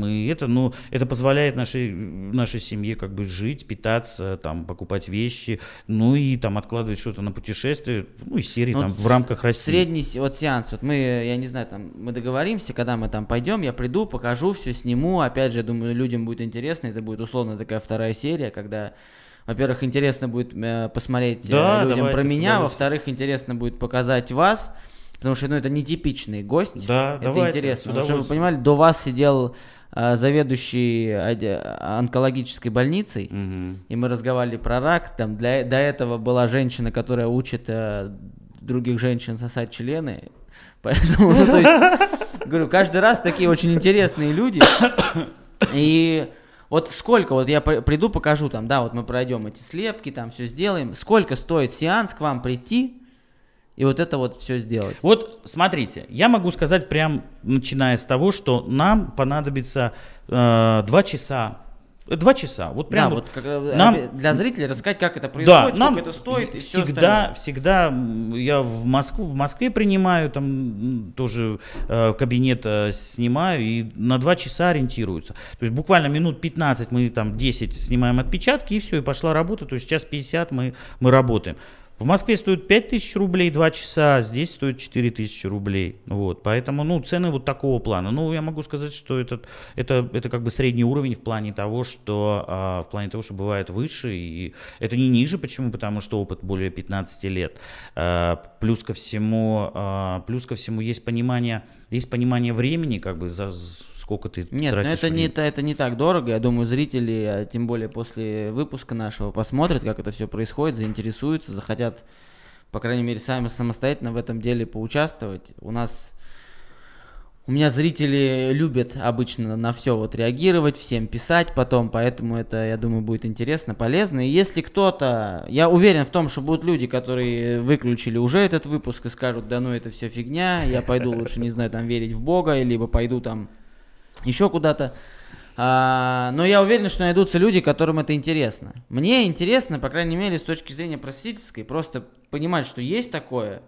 мы это, но это позволяет нашей, нашей семье как бы жить, питаться, там, покупать вещи, ну и там откладывать что-то на путешествие, ну, из серии ну, там в рамках России. Средний вот сеанс, вот мы, я не знаю, там, мы договоримся, когда мы там пойдем, я приду, покажу все, сниму, опять же, думаю, людям будет интересно, это будет условно такая вторая серия, когда во-первых, интересно будет э, посмотреть э, да, людям про меня, во-вторых, интересно будет показать вас, потому что ну, это нетипичный гость. Да, это давайте, интересно. Потому что вы понимали, до вас сидел э, заведующий онкологической больницей, угу. и мы разговаривали про рак. Там для, до этого была женщина, которая учит э, других женщин сосать члены. Поэтому, ну, то есть, говорю, каждый раз такие очень интересные люди. И вот сколько, вот я приду, покажу там, да, вот мы пройдем эти слепки, там все сделаем. Сколько стоит сеанс к вам прийти и вот это вот все сделать? Вот смотрите, я могу сказать прям, начиная с того, что нам понадобится э, 2 часа Два часа. Вот прям да, вот, как, э, нам, для зрителей рассказать, как это происходит, да, сколько это стоит и всегда, все всегда я в Москву, в Москве принимаю, там тоже э, кабинет э, снимаю и на два часа ориентируются. То есть буквально минут 15 мы там 10 снимаем отпечатки и все, и пошла работа. То есть час 50 мы, мы работаем. В Москве стоит 5000 рублей 2 часа, а здесь стоит 4000 рублей. Вот, поэтому, ну, цены вот такого плана. Ну, я могу сказать, что это, это, это как бы средний уровень в плане того, что, а, в плане того, что бывает выше, и это не ниже. Почему? Потому что опыт более 15 лет. А, плюс ко всему, а, плюс ко всему есть понимание, есть понимание времени, как бы за сколько ты Нет, но тратишь это не, это, это не так дорого. Я думаю, зрители, а тем более после выпуска нашего, посмотрят, как это все происходит, заинтересуются, захотят, по крайней мере, сами самостоятельно в этом деле поучаствовать. У нас у меня зрители любят обычно на все вот реагировать, всем писать потом, поэтому это, я думаю, будет интересно, полезно. И если кто-то, я уверен в том, что будут люди, которые выключили уже этот выпуск и скажут, да ну это все фигня, я пойду лучше, не знаю, там верить в Бога, либо пойду там еще куда-то. А, но я уверен, что найдутся люди, которым это интересно. Мне интересно, по крайней мере, с точки зрения просветительской, просто понимать, что есть такое,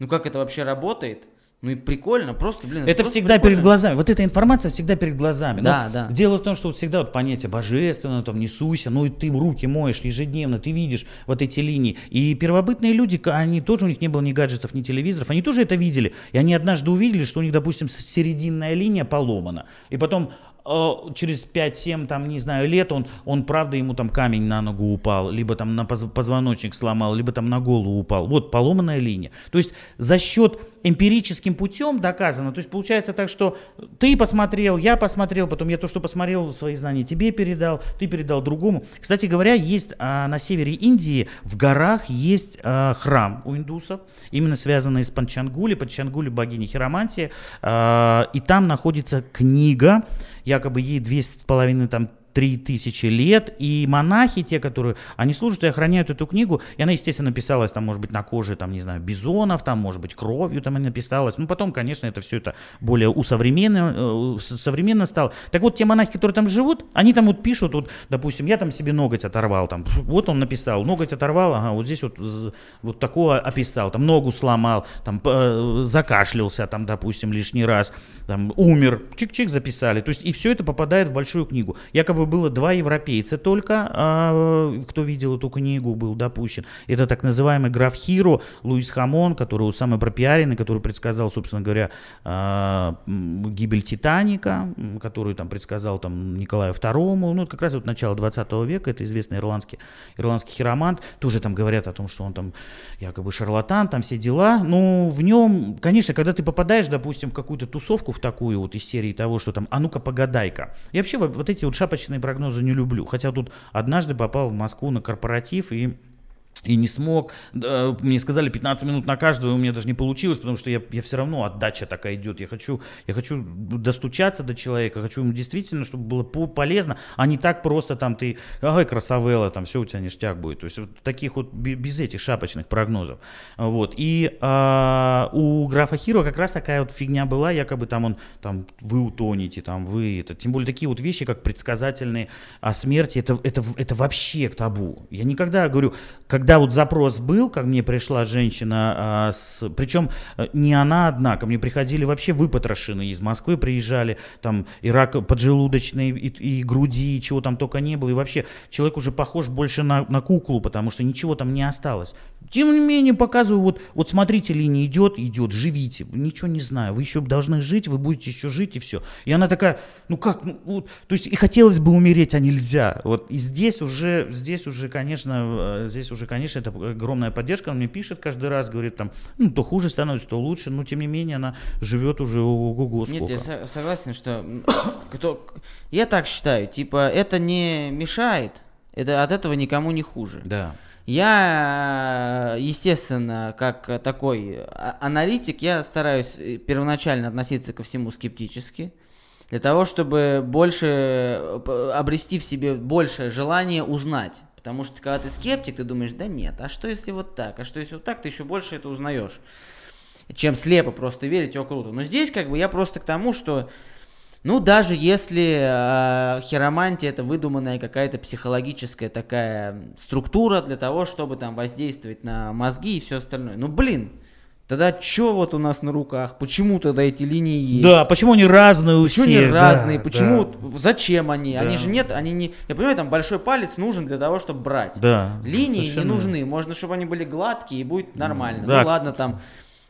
ну как это вообще работает, ну и прикольно, просто, блин, Это просто всегда прикольно. перед глазами. Вот эта информация всегда перед глазами. Да, Но да. Дело в том, что вот всегда вот понятие божественное, там, несуйся, ну и ты руки моешь ежедневно, ты видишь вот эти линии. И первобытные люди, они тоже, у них не было ни гаджетов, ни телевизоров, они тоже это видели. И они однажды увидели, что у них, допустим, серединная линия поломана. И потом через 5-7, там, не знаю, лет он, он, правда, ему там камень на ногу упал, либо там на поз- позвоночник сломал, либо там на голову упал. Вот поломанная линия. То есть за счет эмпирическим путем доказано. То есть получается так, что ты посмотрел, я посмотрел, потом я то, что посмотрел, свои знания тебе передал, ты передал другому. Кстати говоря, есть а, на севере Индии, в горах есть а, храм у индусов, именно связанный с Панчангули, Панчангули богини Хиромантии, а, и там находится книга, якобы ей две с половиной там три тысячи лет, и монахи, те, которые, они служат и охраняют эту книгу, и она, естественно, писалась там, может быть, на коже, там, не знаю, бизонов, там, может быть, кровью там и написалась, ну, потом, конечно, это все это более усовременно, э, современно стало. Так вот, те монахи, которые там живут, они там вот пишут, вот, допустим, я там себе ноготь оторвал, там, вот он написал, ноготь оторвал, ага, вот здесь вот, вот такое описал, там, ногу сломал, там, э, закашлялся, там, допустим, лишний раз, там, умер, чик-чик записали, то есть, и все это попадает в большую книгу. Якобы было два европейца только, а, кто видел эту книгу, был допущен. Это так называемый граф Хиро, Луис Хамон, который самый пропиаренный, который предсказал, собственно говоря, а, гибель Титаника, который там предсказал там Николаю II, ну, это как раз вот начало 20 века, это известный ирландский, ирландский хиромант, тоже там говорят о том, что он там якобы шарлатан, там все дела, но в нем, конечно, когда ты попадаешь, допустим, в какую-то тусовку, в такую вот из серии того, что там, а ну-ка погадай-ка. Я вообще вот эти вот шапочные прогнозы не люблю, хотя тут однажды попал в Москву на корпоратив и и не смог. Мне сказали 15 минут на каждого, у меня даже не получилось, потому что я, я все равно отдача такая идет. Я хочу, я хочу достучаться до человека, хочу ему действительно, чтобы было по- полезно, а не так просто там ты, ай, красавелла, там все у тебя ништяк будет. То есть вот таких вот бе- без этих шапочных прогнозов. Вот. И а, у графа Хиро как раз такая вот фигня была, якобы там он, там вы утонете, там вы, это, тем более такие вот вещи, как предсказательные о смерти, это, это, это вообще табу. Я никогда говорю, когда вот запрос был, ко мне пришла женщина, а, с, причем э, не она одна, ко мне приходили вообще выпотрошенные из Москвы, приезжали, там и рак поджелудочной, и, и груди, и чего там только не было, и вообще человек уже похож больше на, на куклу, потому что ничего там не осталось. Тем не менее, показываю, вот, вот смотрите, линия идет, идет, живите, ничего не знаю, вы еще должны жить, вы будете еще жить, и все. И она такая, ну как, ну, вот, то есть и хотелось бы умереть, а нельзя. Вот, и здесь уже, здесь уже, конечно, э, здесь уже, конечно, это огромная поддержка, она мне пишет каждый раз, говорит там, ну, то хуже становится, то лучше, но тем не менее она живет уже ого-го сколько. Нет, я со- согласен, что кто, я так считаю, типа это не мешает, это от этого никому не хуже. Да. Я, естественно, как такой а- аналитик, я стараюсь э, первоначально относиться ко всему скептически, для того, чтобы больше э, обрести в себе большее желание узнать. Потому что когда ты скептик, ты думаешь, да нет, а что если вот так, а что если вот так, ты еще больше это узнаешь чем слепо просто верить, о, круто. Но здесь как бы я просто к тому, что, ну, даже если э, хиромантия это выдуманная какая-то психологическая такая структура для того, чтобы там воздействовать на мозги и все остальное. Ну, блин, тогда что вот у нас на руках? Почему тогда эти линии есть? Да, почему они разные у Почему всех? они да, разные? да. Почему? Зачем они? Они Да. же нет, они не. Я понимаю, там большой палец нужен для того, чтобы брать. Да. Линии совершенно не нужны. Можно, чтобы они были гладкие, и будет нормально. Да. Ну ладно, там.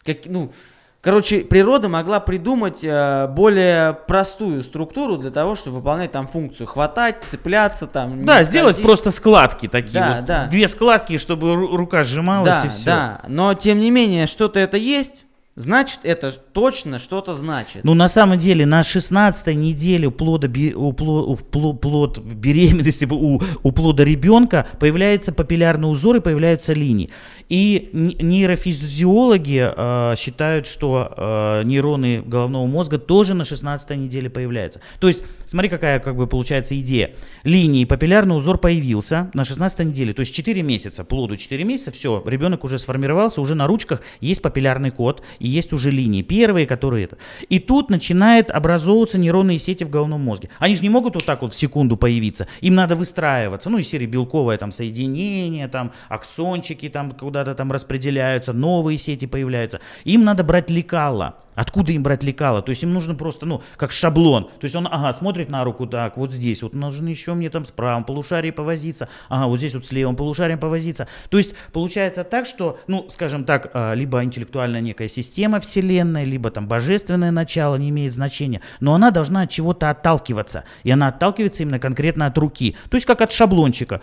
Как, ну, короче, природа могла придумать э, более простую структуру для того, чтобы выполнять там функцию. Хватать, цепляться там. Да, сделать скользить. просто складки такие. Да, вот. да. Две складки, чтобы ру- рука сжималась Да, и все. да. Но тем не менее, что-то это есть. значит это точно что-то значит. Ну, на самом деле, на 16 неделе плода, у, плод, плод беременности у, у плода ребенка появляется папиллярный узор и появляются линии. И нейрофизиологи э, считают, что э, нейроны головного мозга тоже на 16 неделе появляются. То есть, смотри, какая как бы получается идея. Линии, папиллярный узор появился на 16 неделе, то есть 4 месяца, плоду 4 месяца, все, ребенок уже сформировался, уже на ручках есть папиллярный код, и есть уже линии, первые, которые это. И тут начинает образовываться нейронные сети в головном мозге. Они же не могут вот так вот в секунду появиться, им надо выстраиваться, ну, из серии белковое там соединение, там аксончики там куда-то там распределяются, новые сети появляются. Им надо брать лекала. Откуда им брать лекала? То есть им нужно просто, ну, как шаблон. То есть он, ага, смотрит на руку так, вот здесь, вот нужно еще мне там с правым полушарием повозиться, ага, вот здесь вот с левым полушарием повозиться. То есть получается так, что, ну, скажем так, а, либо интеллектуальная некая система вселенной, либо там божественное начало, не имеет значения, но она должна от чего-то отталкиваться. И она отталкивается именно конкретно от руки. То есть как от шаблончика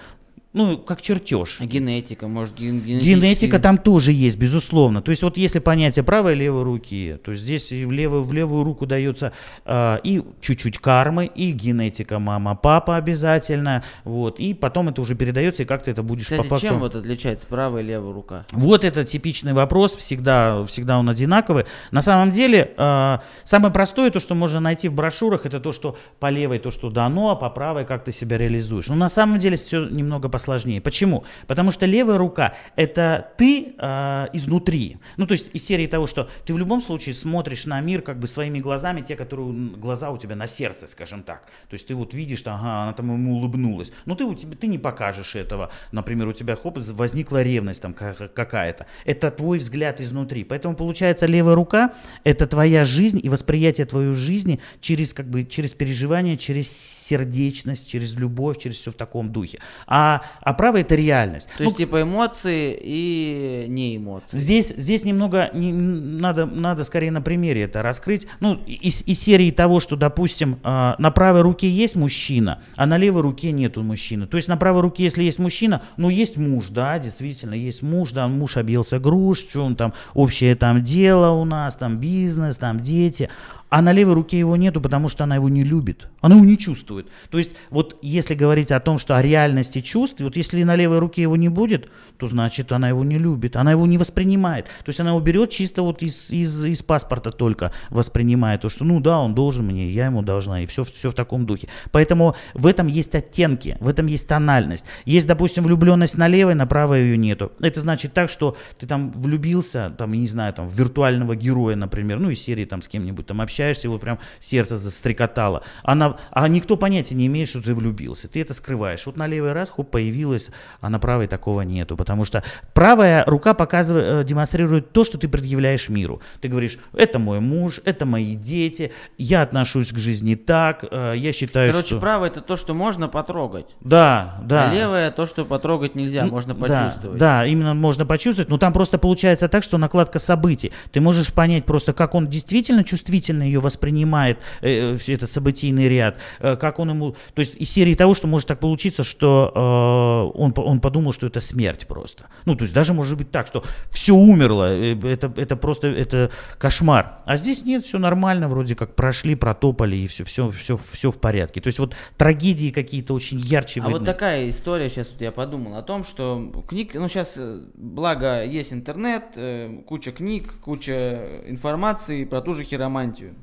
ну, как чертеж. А генетика, может, ген- Генетика там тоже есть, безусловно. То есть вот если понятие правой и левой руки, то здесь в левую, в левую руку дается э, и чуть-чуть кармы, и генетика мама-папа обязательно, вот, и потом это уже передается, и как ты это будешь Кстати, по факту... чем вот отличается правая и левая рука? Вот это типичный вопрос, всегда, всегда он одинаковый. На самом деле, э, самое простое, то, что можно найти в брошюрах, это то, что по левой то, что дано, а по правой как ты себя реализуешь. Но на самом деле все немного по сложнее. Почему? Потому что левая рука это ты э, изнутри. Ну, то есть из серии того, что ты в любом случае смотришь на мир как бы своими глазами, те, которые глаза у тебя на сердце, скажем так. То есть ты вот видишь, что, ага, она там ему улыбнулась. Но ты, у тебя, ты не покажешь этого. Например, у тебя хоп, возникла ревность там какая-то. Это твой взгляд изнутри. Поэтому получается левая рука это твоя жизнь и восприятие твоей жизни через как бы через переживание, через сердечность, через любовь, через все в таком духе. А а право это реальность. То ну, есть типа эмоции и не эмоции. Здесь, здесь немного не, надо, надо скорее на примере это раскрыть. Ну, из, из серии того, что, допустим, э, на правой руке есть мужчина, а на левой руке нету мужчины. То есть на правой руке, если есть мужчина, ну есть муж, да, действительно, есть муж, да, муж объелся груш, что он там, общее там дело у нас, там бизнес, там дети а на левой руке его нету, потому что она его не любит, она его не чувствует. То есть вот если говорить о том, что о реальности чувств, вот если на левой руке его не будет, то значит она его не любит, она его не воспринимает. То есть она его берет чисто вот из, из, из паспорта только воспринимает, то что ну да, он должен мне, я ему должна, и все, все в таком духе. Поэтому в этом есть оттенки, в этом есть тональность. Есть, допустим, влюбленность на левой, на правой ее нету. Это значит так, что ты там влюбился, там, я не знаю, там, в виртуального героя, например, ну из серии там с кем-нибудь там общаешься, общаешься, его прям сердце застрекотало. Она, а никто понятия не имеет, что ты влюбился. Ты это скрываешь. Вот на левый раз, хоп, появилась, а на правой такого нету. Потому что правая рука показывает, э, демонстрирует то, что ты предъявляешь миру. Ты говоришь, это мой муж, это мои дети, я отношусь к жизни так, э, я считаю, Короче, что... правая это то, что можно потрогать. Да, да. А левая то, что потрогать нельзя, можно почувствовать. Да, да, именно можно почувствовать, но там просто получается так, что накладка событий. Ты можешь понять просто, как он действительно чувствительно ее воспринимает э, этот событийный ряд, э, как он ему... То есть из серии того, что может так получиться, что э, он, он подумал, что это смерть просто. Ну, то есть даже может быть так, что все умерло, э, это, это просто это кошмар. А здесь нет, все нормально, вроде как прошли, протопали, и все, все, все, все в порядке. То есть вот трагедии какие-то очень ярче А видны. вот такая история, сейчас вот я подумал о том, что книг, ну сейчас, э, благо, есть интернет, э, куча книг, куча информации про ту же хиромантию.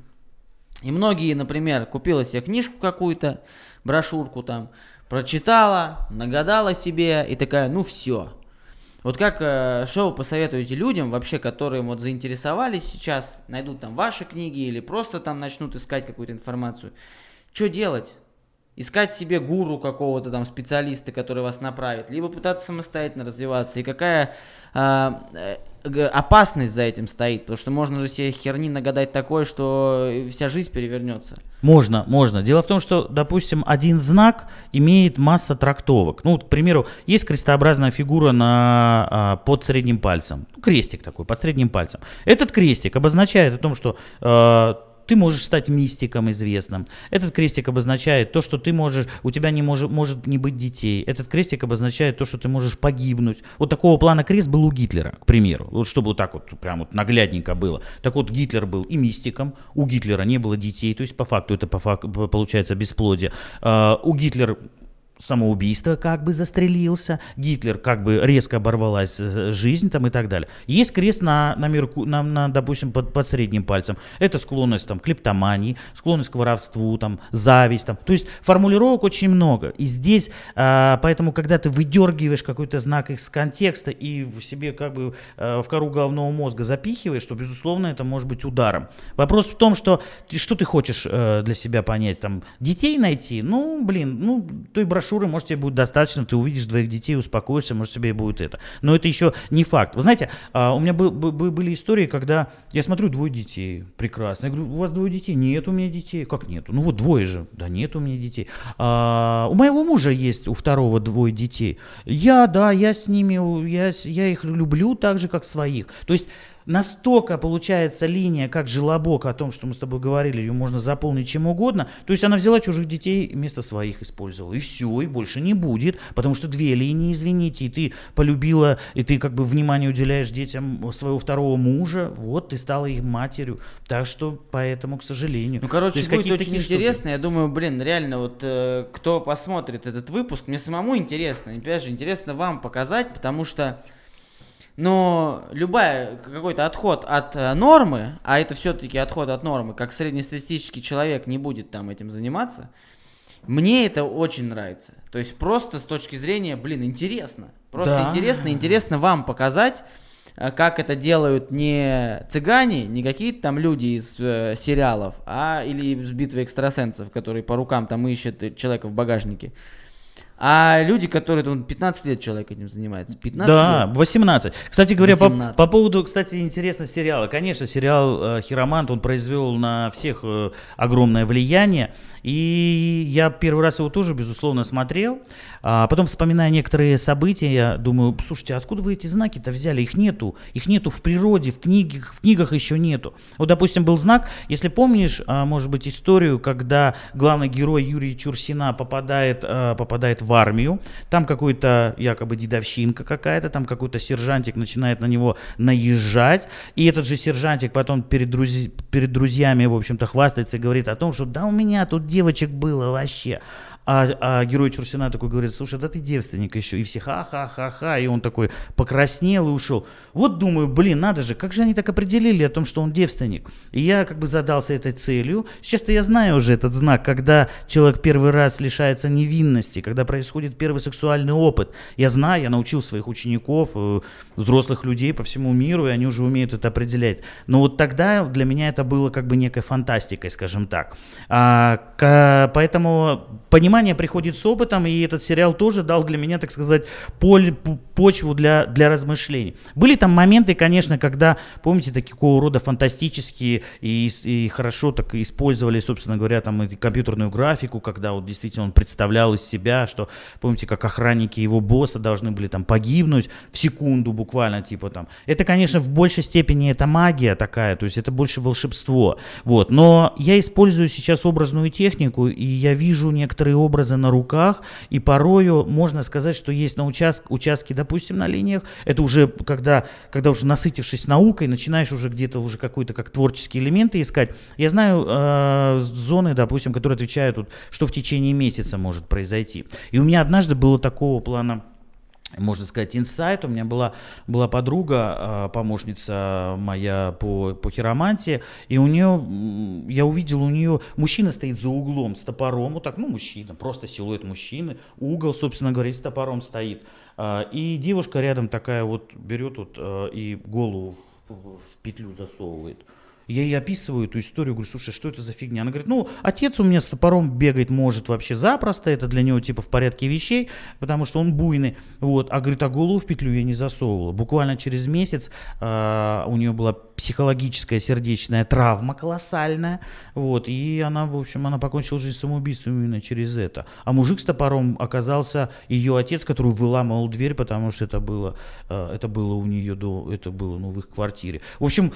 И многие, например, купила себе книжку какую-то, брошюрку там, прочитала, нагадала себе и такая, ну все. Вот как, э, что вы посоветуете людям вообще, которые вот заинтересовались сейчас, найдут там ваши книги или просто там начнут искать какую-то информацию. Что делать? искать себе гуру какого-то там специалиста, который вас направит, либо пытаться самостоятельно развиваться. И какая а, э, опасность за этим стоит, потому что можно же себе херни нагадать такое, что вся жизнь перевернется. Можно, можно. Дело в том, что, допустим, один знак имеет масса трактовок. Ну, к примеру, есть крестообразная фигура на, а, под средним пальцем. Крестик такой, под средним пальцем. Этот крестик обозначает о том, что э, ты можешь стать мистиком известным. Этот крестик обозначает то, что ты можешь, у тебя не может, может не быть детей. Этот крестик обозначает то, что ты можешь погибнуть. Вот такого плана крест был у Гитлера, к примеру. Вот чтобы вот так вот прям вот наглядненько было. Так вот Гитлер был и мистиком, у Гитлера не было детей, то есть по факту это по факту, получается бесплодие. Uh, у Гитлера самоубийство как бы застрелился, Гитлер как бы резко оборвалась э, жизнь там и так далее. Есть крест на, на, мерку, на, на допустим, под, под средним пальцем. Это склонность там, к клептомании, склонность к воровству, там, зависть. Там. То есть формулировок очень много. И здесь, а, поэтому, когда ты выдергиваешь какой-то знак из контекста и в себе как бы а, в кору головного мозга запихиваешь, то, безусловно, это может быть ударом. Вопрос в том, что, что ты хочешь а, для себя понять, там, детей найти, ну, блин, ну, той брошюры брошюры, может, тебе будет достаточно, ты увидишь двоих детей, успокоишься, может, тебе будет это. Но это еще не факт. Вы знаете, а, у меня были истории, когда я смотрю, двое детей, прекрасно. Я говорю, у вас двое детей? Нет у меня детей. Как нет? Ну вот двое же. Да нет у меня детей. А, у моего мужа есть у второго двое детей. Я, да, я с ними, я, я их люблю так же, как своих. То есть настолько получается линия, как желобок о том, что мы с тобой говорили, ее можно заполнить чем угодно. То есть она взяла чужих детей вместо своих использовала. И все, и больше не будет. Потому что две линии, извините, и ты полюбила, и ты как бы внимание уделяешь детям своего второго мужа. Вот, ты стала их матерью. Так что, поэтому, к сожалению. Ну, короче, есть, будет очень интересно. Штуки. Я думаю, блин, реально, вот э, кто посмотрит этот выпуск, мне самому интересно. И, опять же, интересно вам показать, потому что но любая какой-то отход от э, нормы, а это все-таки отход от нормы, как среднестатистический человек не будет там этим заниматься, мне это очень нравится. То есть просто с точки зрения, блин, интересно. Просто да. интересно, интересно вам показать, э, как это делают не цыгане, не какие-то там люди из э, сериалов, а или из битвы экстрасенсов, которые по рукам там ищут человека в багажнике. А люди, которые там 15 лет человек этим занимается. 15 да, лет. 18. Кстати говоря, 18. По, по поводу, кстати, интересно сериала. Конечно, сериал э, Хиромант, он произвел на всех э, огромное влияние. И я первый раз его тоже, безусловно, смотрел. А потом, вспоминая некоторые события, я думаю, слушайте, откуда вы эти знаки-то взяли? Их нету. Их нету в природе, в книгах, в книгах еще нету. Вот, допустим, был знак, если помнишь, а, может быть, историю, когда главный герой Юрий Чурсина попадает, а, попадает в армию, там какой-то якобы дедовщинка какая-то, там какой-то сержантик начинает на него наезжать, и этот же сержантик потом перед, друз... перед друзьями, в общем-то, хвастается и говорит о том, что да у меня тут девочек было вообще. А, а герой Чурсина такой говорит, слушай, да ты девственник еще. И все ха-ха-ха-ха. И он такой покраснел и ушел. Вот думаю, блин, надо же, как же они так определили о том, что он девственник? И я как бы задался этой целью. Сейчас-то я знаю уже этот знак, когда человек первый раз лишается невинности, когда происходит первый сексуальный опыт. Я знаю, я научил своих учеников, э, взрослых людей по всему миру, и они уже умеют это определять. Но вот тогда для меня это было как бы некой фантастикой, скажем так. А, к, поэтому понимаю, понимание приходит с опытом, и этот сериал тоже дал для меня, так сказать, поле, почву для, для размышлений. Были там моменты, конечно, когда, помните, такого рода фантастические и, и хорошо так использовали, собственно говоря, там и компьютерную графику, когда вот действительно он представлял из себя, что, помните, как охранники его босса должны были там погибнуть в секунду буквально, типа там. Это, конечно, в большей степени это магия такая, то есть это больше волшебство, вот. Но я использую сейчас образную технику, и я вижу некоторые образы на руках, и порою можно сказать, что есть на участке, участке, допустим, на линиях, это уже когда, когда уже насытившись наукой, начинаешь уже где-то уже какой-то как творческие элементы искать. Я знаю э, зоны, допустим, которые отвечают, вот, что в течение месяца может произойти. И у меня однажды было такого плана можно сказать, инсайт. У меня была, была подруга, а, помощница моя по, по хиромантии, и у нее, я увидел у нее, мужчина стоит за углом с топором, вот так, ну, мужчина, просто силуэт мужчины, угол, собственно говоря, с топором стоит. А, и девушка рядом такая вот берет вот а, и голову в петлю засовывает. Я ей описываю эту историю, говорю, слушай, что это за фигня? Она говорит, ну, отец у меня с топором бегать может вообще запросто, это для него типа в порядке вещей, потому что он буйный. Вот. А говорит, а голову в петлю я не засовывала. Буквально через месяц э, у нее была психологическая сердечная травма колоссальная, вот, и она, в общем, она покончила жизнь самоубийством именно через это. А мужик с топором оказался ее отец, который выламывал дверь, потому что это было, э, это было у нее до, это было, ну, в их квартире. В общем,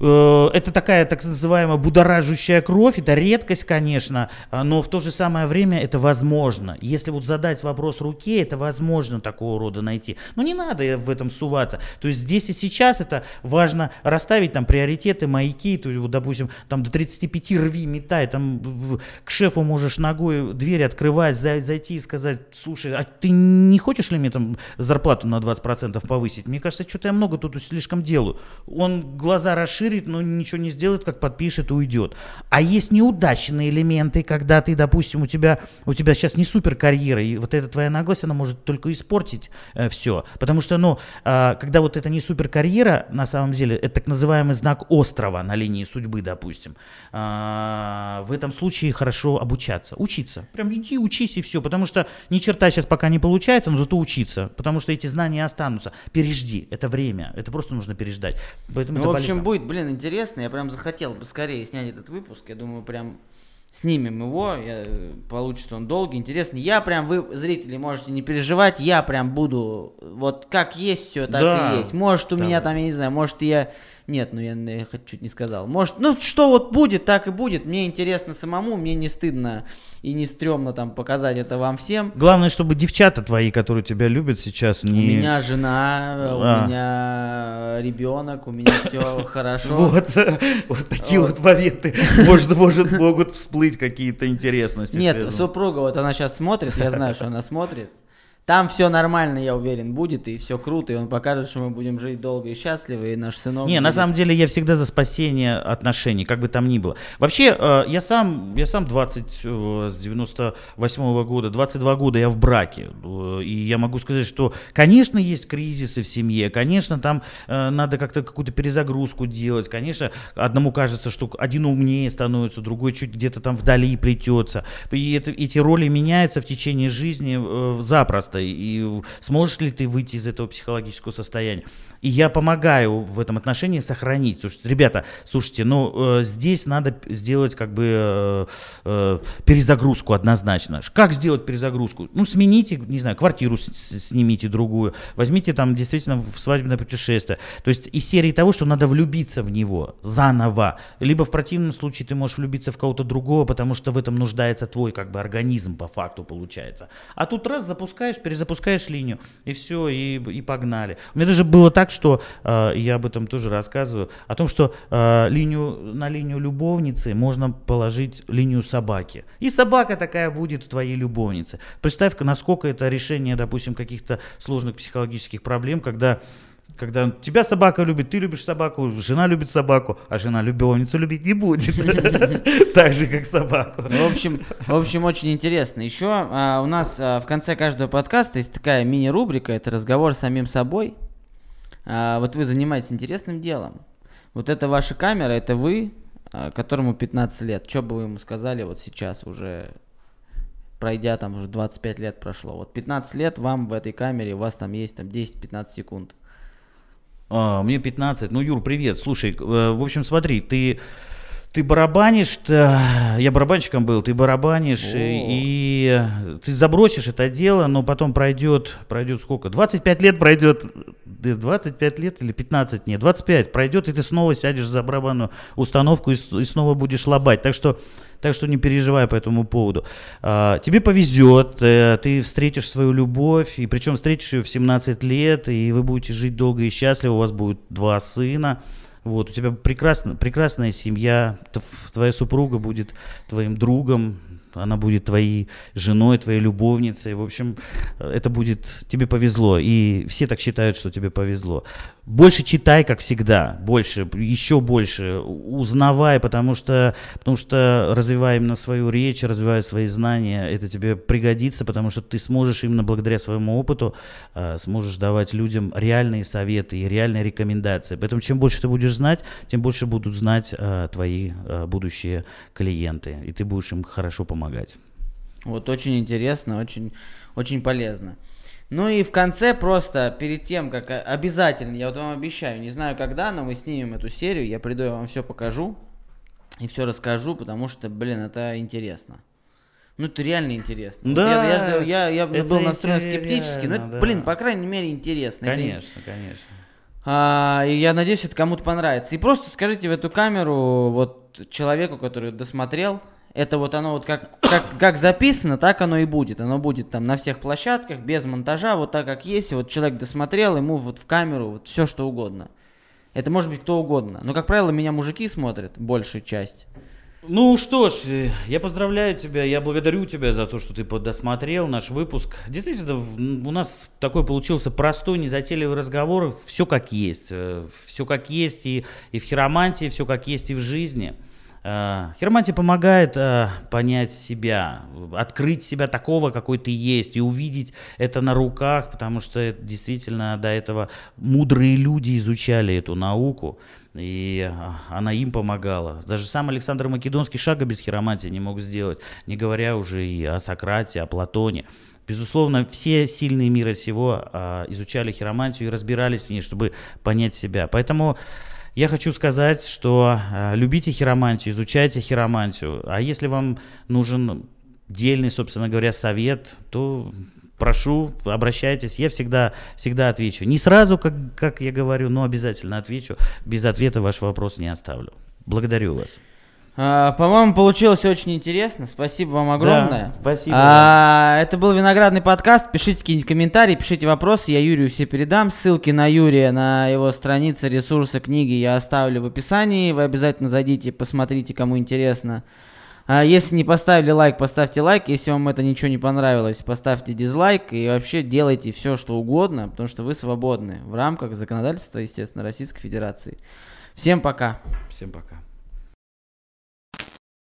это такая так называемая будоражущая кровь, это редкость, конечно, а, но в то же самое время это возможно. Если вот задать вопрос руке, это возможно такого рода найти. Но не надо в этом суваться. То есть здесь и сейчас это важно расставить там приоритеты, маяки, то, вот, допустим, там до 35 рви, метай, там к шефу можешь ногой дверь открывать, зайти и сказать, слушай, а ты не хочешь ли мне там зарплату на 20% повысить? Мне кажется, что-то я много тут слишком делаю. Он глаза расширит, но ничего не сделает, как подпишет и уйдет. А есть неудачные элементы, когда ты, допустим, у тебя, у тебя сейчас не супер карьера, и вот эта твоя наглость, она может только испортить э, все. Потому что, ну, э, когда вот это не супер карьера, на самом деле, это так называемый знак острова на линии судьбы, допустим. Э, в этом случае хорошо обучаться, учиться. Прям иди учись и все, потому что ни черта сейчас пока не получается, но зато учиться, потому что эти знания останутся. Пережди, это время, это просто нужно переждать. Поэтому ну, в общем, будет, блин, интересно, я прям захотел бы скорее снять этот выпуск, я думаю, прям снимем его, я, получится он долгий, интересный. Я прям, вы, зрители, можете не переживать, я прям буду, вот как есть все, так да. и есть. Может, у да. меня там, я не знаю, может, я нет, ну я, я чуть не сказал. Может, ну что вот будет, так и будет. Мне интересно самому, мне не стыдно и не стрёмно там показать это вам всем. Главное, чтобы девчата твои, которые тебя любят сейчас, не... У меня жена, а. у меня ребенок, у меня все хорошо. Вот, вот такие вот моменты, может, может, могут всплыть какие-то интересности. Нет, супруга, вот она сейчас смотрит, я знаю, что она смотрит. Там все нормально, я уверен, будет, и все круто, и он покажет, что мы будем жить долго и счастливо, и наш сынок... Не, будет... на самом деле я всегда за спасение отношений, как бы там ни было. Вообще, э, я сам, я сам 20, э, с 98 -го года, 22 года я в браке, э, и я могу сказать, что, конечно, есть кризисы в семье, конечно, там надо как-то какую-то перезагрузку делать, конечно, одному кажется, что один умнее становится, другой чуть где-то там вдали плетется, и это, эти роли меняются в течение жизни запросто просто, и сможешь ли ты выйти из этого психологического состояния. И я помогаю в этом отношении сохранить. Потому ребята, слушайте, ну, э, здесь надо сделать как бы э, э, перезагрузку однозначно. Как сделать перезагрузку? Ну, смените, не знаю, квартиру с, снимите другую, возьмите там действительно в свадебное путешествие. То есть из серии того, что надо влюбиться в него заново. Либо в противном случае ты можешь влюбиться в кого-то другого, потому что в этом нуждается твой как бы организм по факту получается. А тут раз запускаешь, перезапускаешь линию, и все, и, и погнали. У меня даже было так, что э, я об этом тоже рассказываю, о том, что э, линию, на линию любовницы можно положить линию собаки. И собака такая будет у твоей любовницы. Представь, насколько это решение, допустим, каких-то сложных психологических проблем, когда когда тебя собака любит, ты любишь собаку, жена любит собаку, а жена любовницу любить не будет. Так же, как собаку. В общем, в общем, очень интересно. Еще а, у нас а, в конце каждого подкаста есть такая мини-рубрика, это разговор с самим собой вот вы занимаетесь интересным делом. Вот это ваша камера, это вы, а, которому 15 лет. Что бы вы ему сказали вот сейчас уже, пройдя там уже 25 лет прошло. Вот 15 лет вам в этой камере, у вас там есть там 10-15 секунд. А, мне 15. Ну, Юр, привет. Слушай, э, в общем, смотри, ты ты барабанишь, ты, я барабанщиком был, ты барабанишь, и, и ты забросишь это дело, но потом пройдет, пройдет сколько? 25 лет пройдет, 25 лет или 15, нет, 25 пройдет, и ты снова сядешь за барабанную установку и, и снова будешь лобать. Так что, так что не переживай по этому поводу. А, тебе повезет, э, ты встретишь свою любовь, и причем встретишь ее в 17 лет, и вы будете жить долго и счастливо, у вас будет два сына. Вот, у тебя прекрасно, прекрасная семья, твоя супруга будет твоим другом, она будет твоей женой, твоей любовницей. В общем, это будет, тебе повезло. И все так считают, что тебе повезло. Больше читай, как всегда, больше, еще больше, узнавай, потому что, потому что развивая именно свою речь, развивая свои знания, это тебе пригодится, потому что ты сможешь именно благодаря своему опыту, э, сможешь давать людям реальные советы и реальные рекомендации. Поэтому чем больше ты будешь знать, тем больше будут знать э, твои э, будущие клиенты, и ты будешь им хорошо помогать. Вот очень интересно, очень, очень полезно. Ну и в конце просто, перед тем, как обязательно, я вот вам обещаю, не знаю когда, но мы снимем эту серию, я приду, я вам все покажу и все расскажу, потому что, блин, это интересно. Ну, это реально интересно. Да, я, я, я, я был настроен скептически, но это, да. блин, по крайней мере, интересно. Конечно, это, конечно. А, и я надеюсь, это кому-то понравится. И просто скажите в эту камеру вот человеку, который досмотрел, это вот оно вот как, как, как записано, так оно и будет. Оно будет там на всех площадках, без монтажа, вот так как есть. И вот человек досмотрел, ему вот в камеру вот все что угодно. Это может быть кто угодно. Но, как правило, меня мужики смотрят, большую часть. Ну что ж, э, я поздравляю тебя, я благодарю тебя за то, что ты подосмотрел наш выпуск. Действительно, у нас такой получился простой, незатейливый разговор. Все как есть. Э, все как есть и, и в хиромантии, все как есть и в жизни. Э, хиромантия помогает понять себя, открыть себя такого, какой ты есть, и увидеть это на руках, потому что действительно до этого мудрые люди изучали эту науку и а, она им помогала. Даже сам Александр Македонский шага без хиромантии не мог сделать, не говоря уже и о Сократе, о Платоне. Безусловно, все сильные мира сего изучали хиромантию и разбирались в ней, чтобы понять себя. Поэтому я хочу сказать, что а, любите хиромантию, изучайте хиромантию. А если вам нужен дельный, собственно говоря, совет, то прошу, обращайтесь, я всегда, всегда отвечу. Не сразу, как, как я говорю, но обязательно отвечу. Без ответа ваш вопрос не оставлю. Благодарю вас. А, по-моему, получилось очень интересно. Спасибо вам огромное. Да, спасибо. А, это был Виноградный подкаст. Пишите какие-нибудь комментарии, пишите вопросы. Я Юрию все передам. Ссылки на Юрия, на его страницы, ресурсы, книги я оставлю в описании. Вы обязательно зайдите, посмотрите, кому интересно. А если не поставили лайк, поставьте лайк. Если вам это ничего не понравилось, поставьте дизлайк. И вообще делайте все, что угодно, потому что вы свободны в рамках законодательства, естественно, Российской Федерации. Всем пока. Всем пока.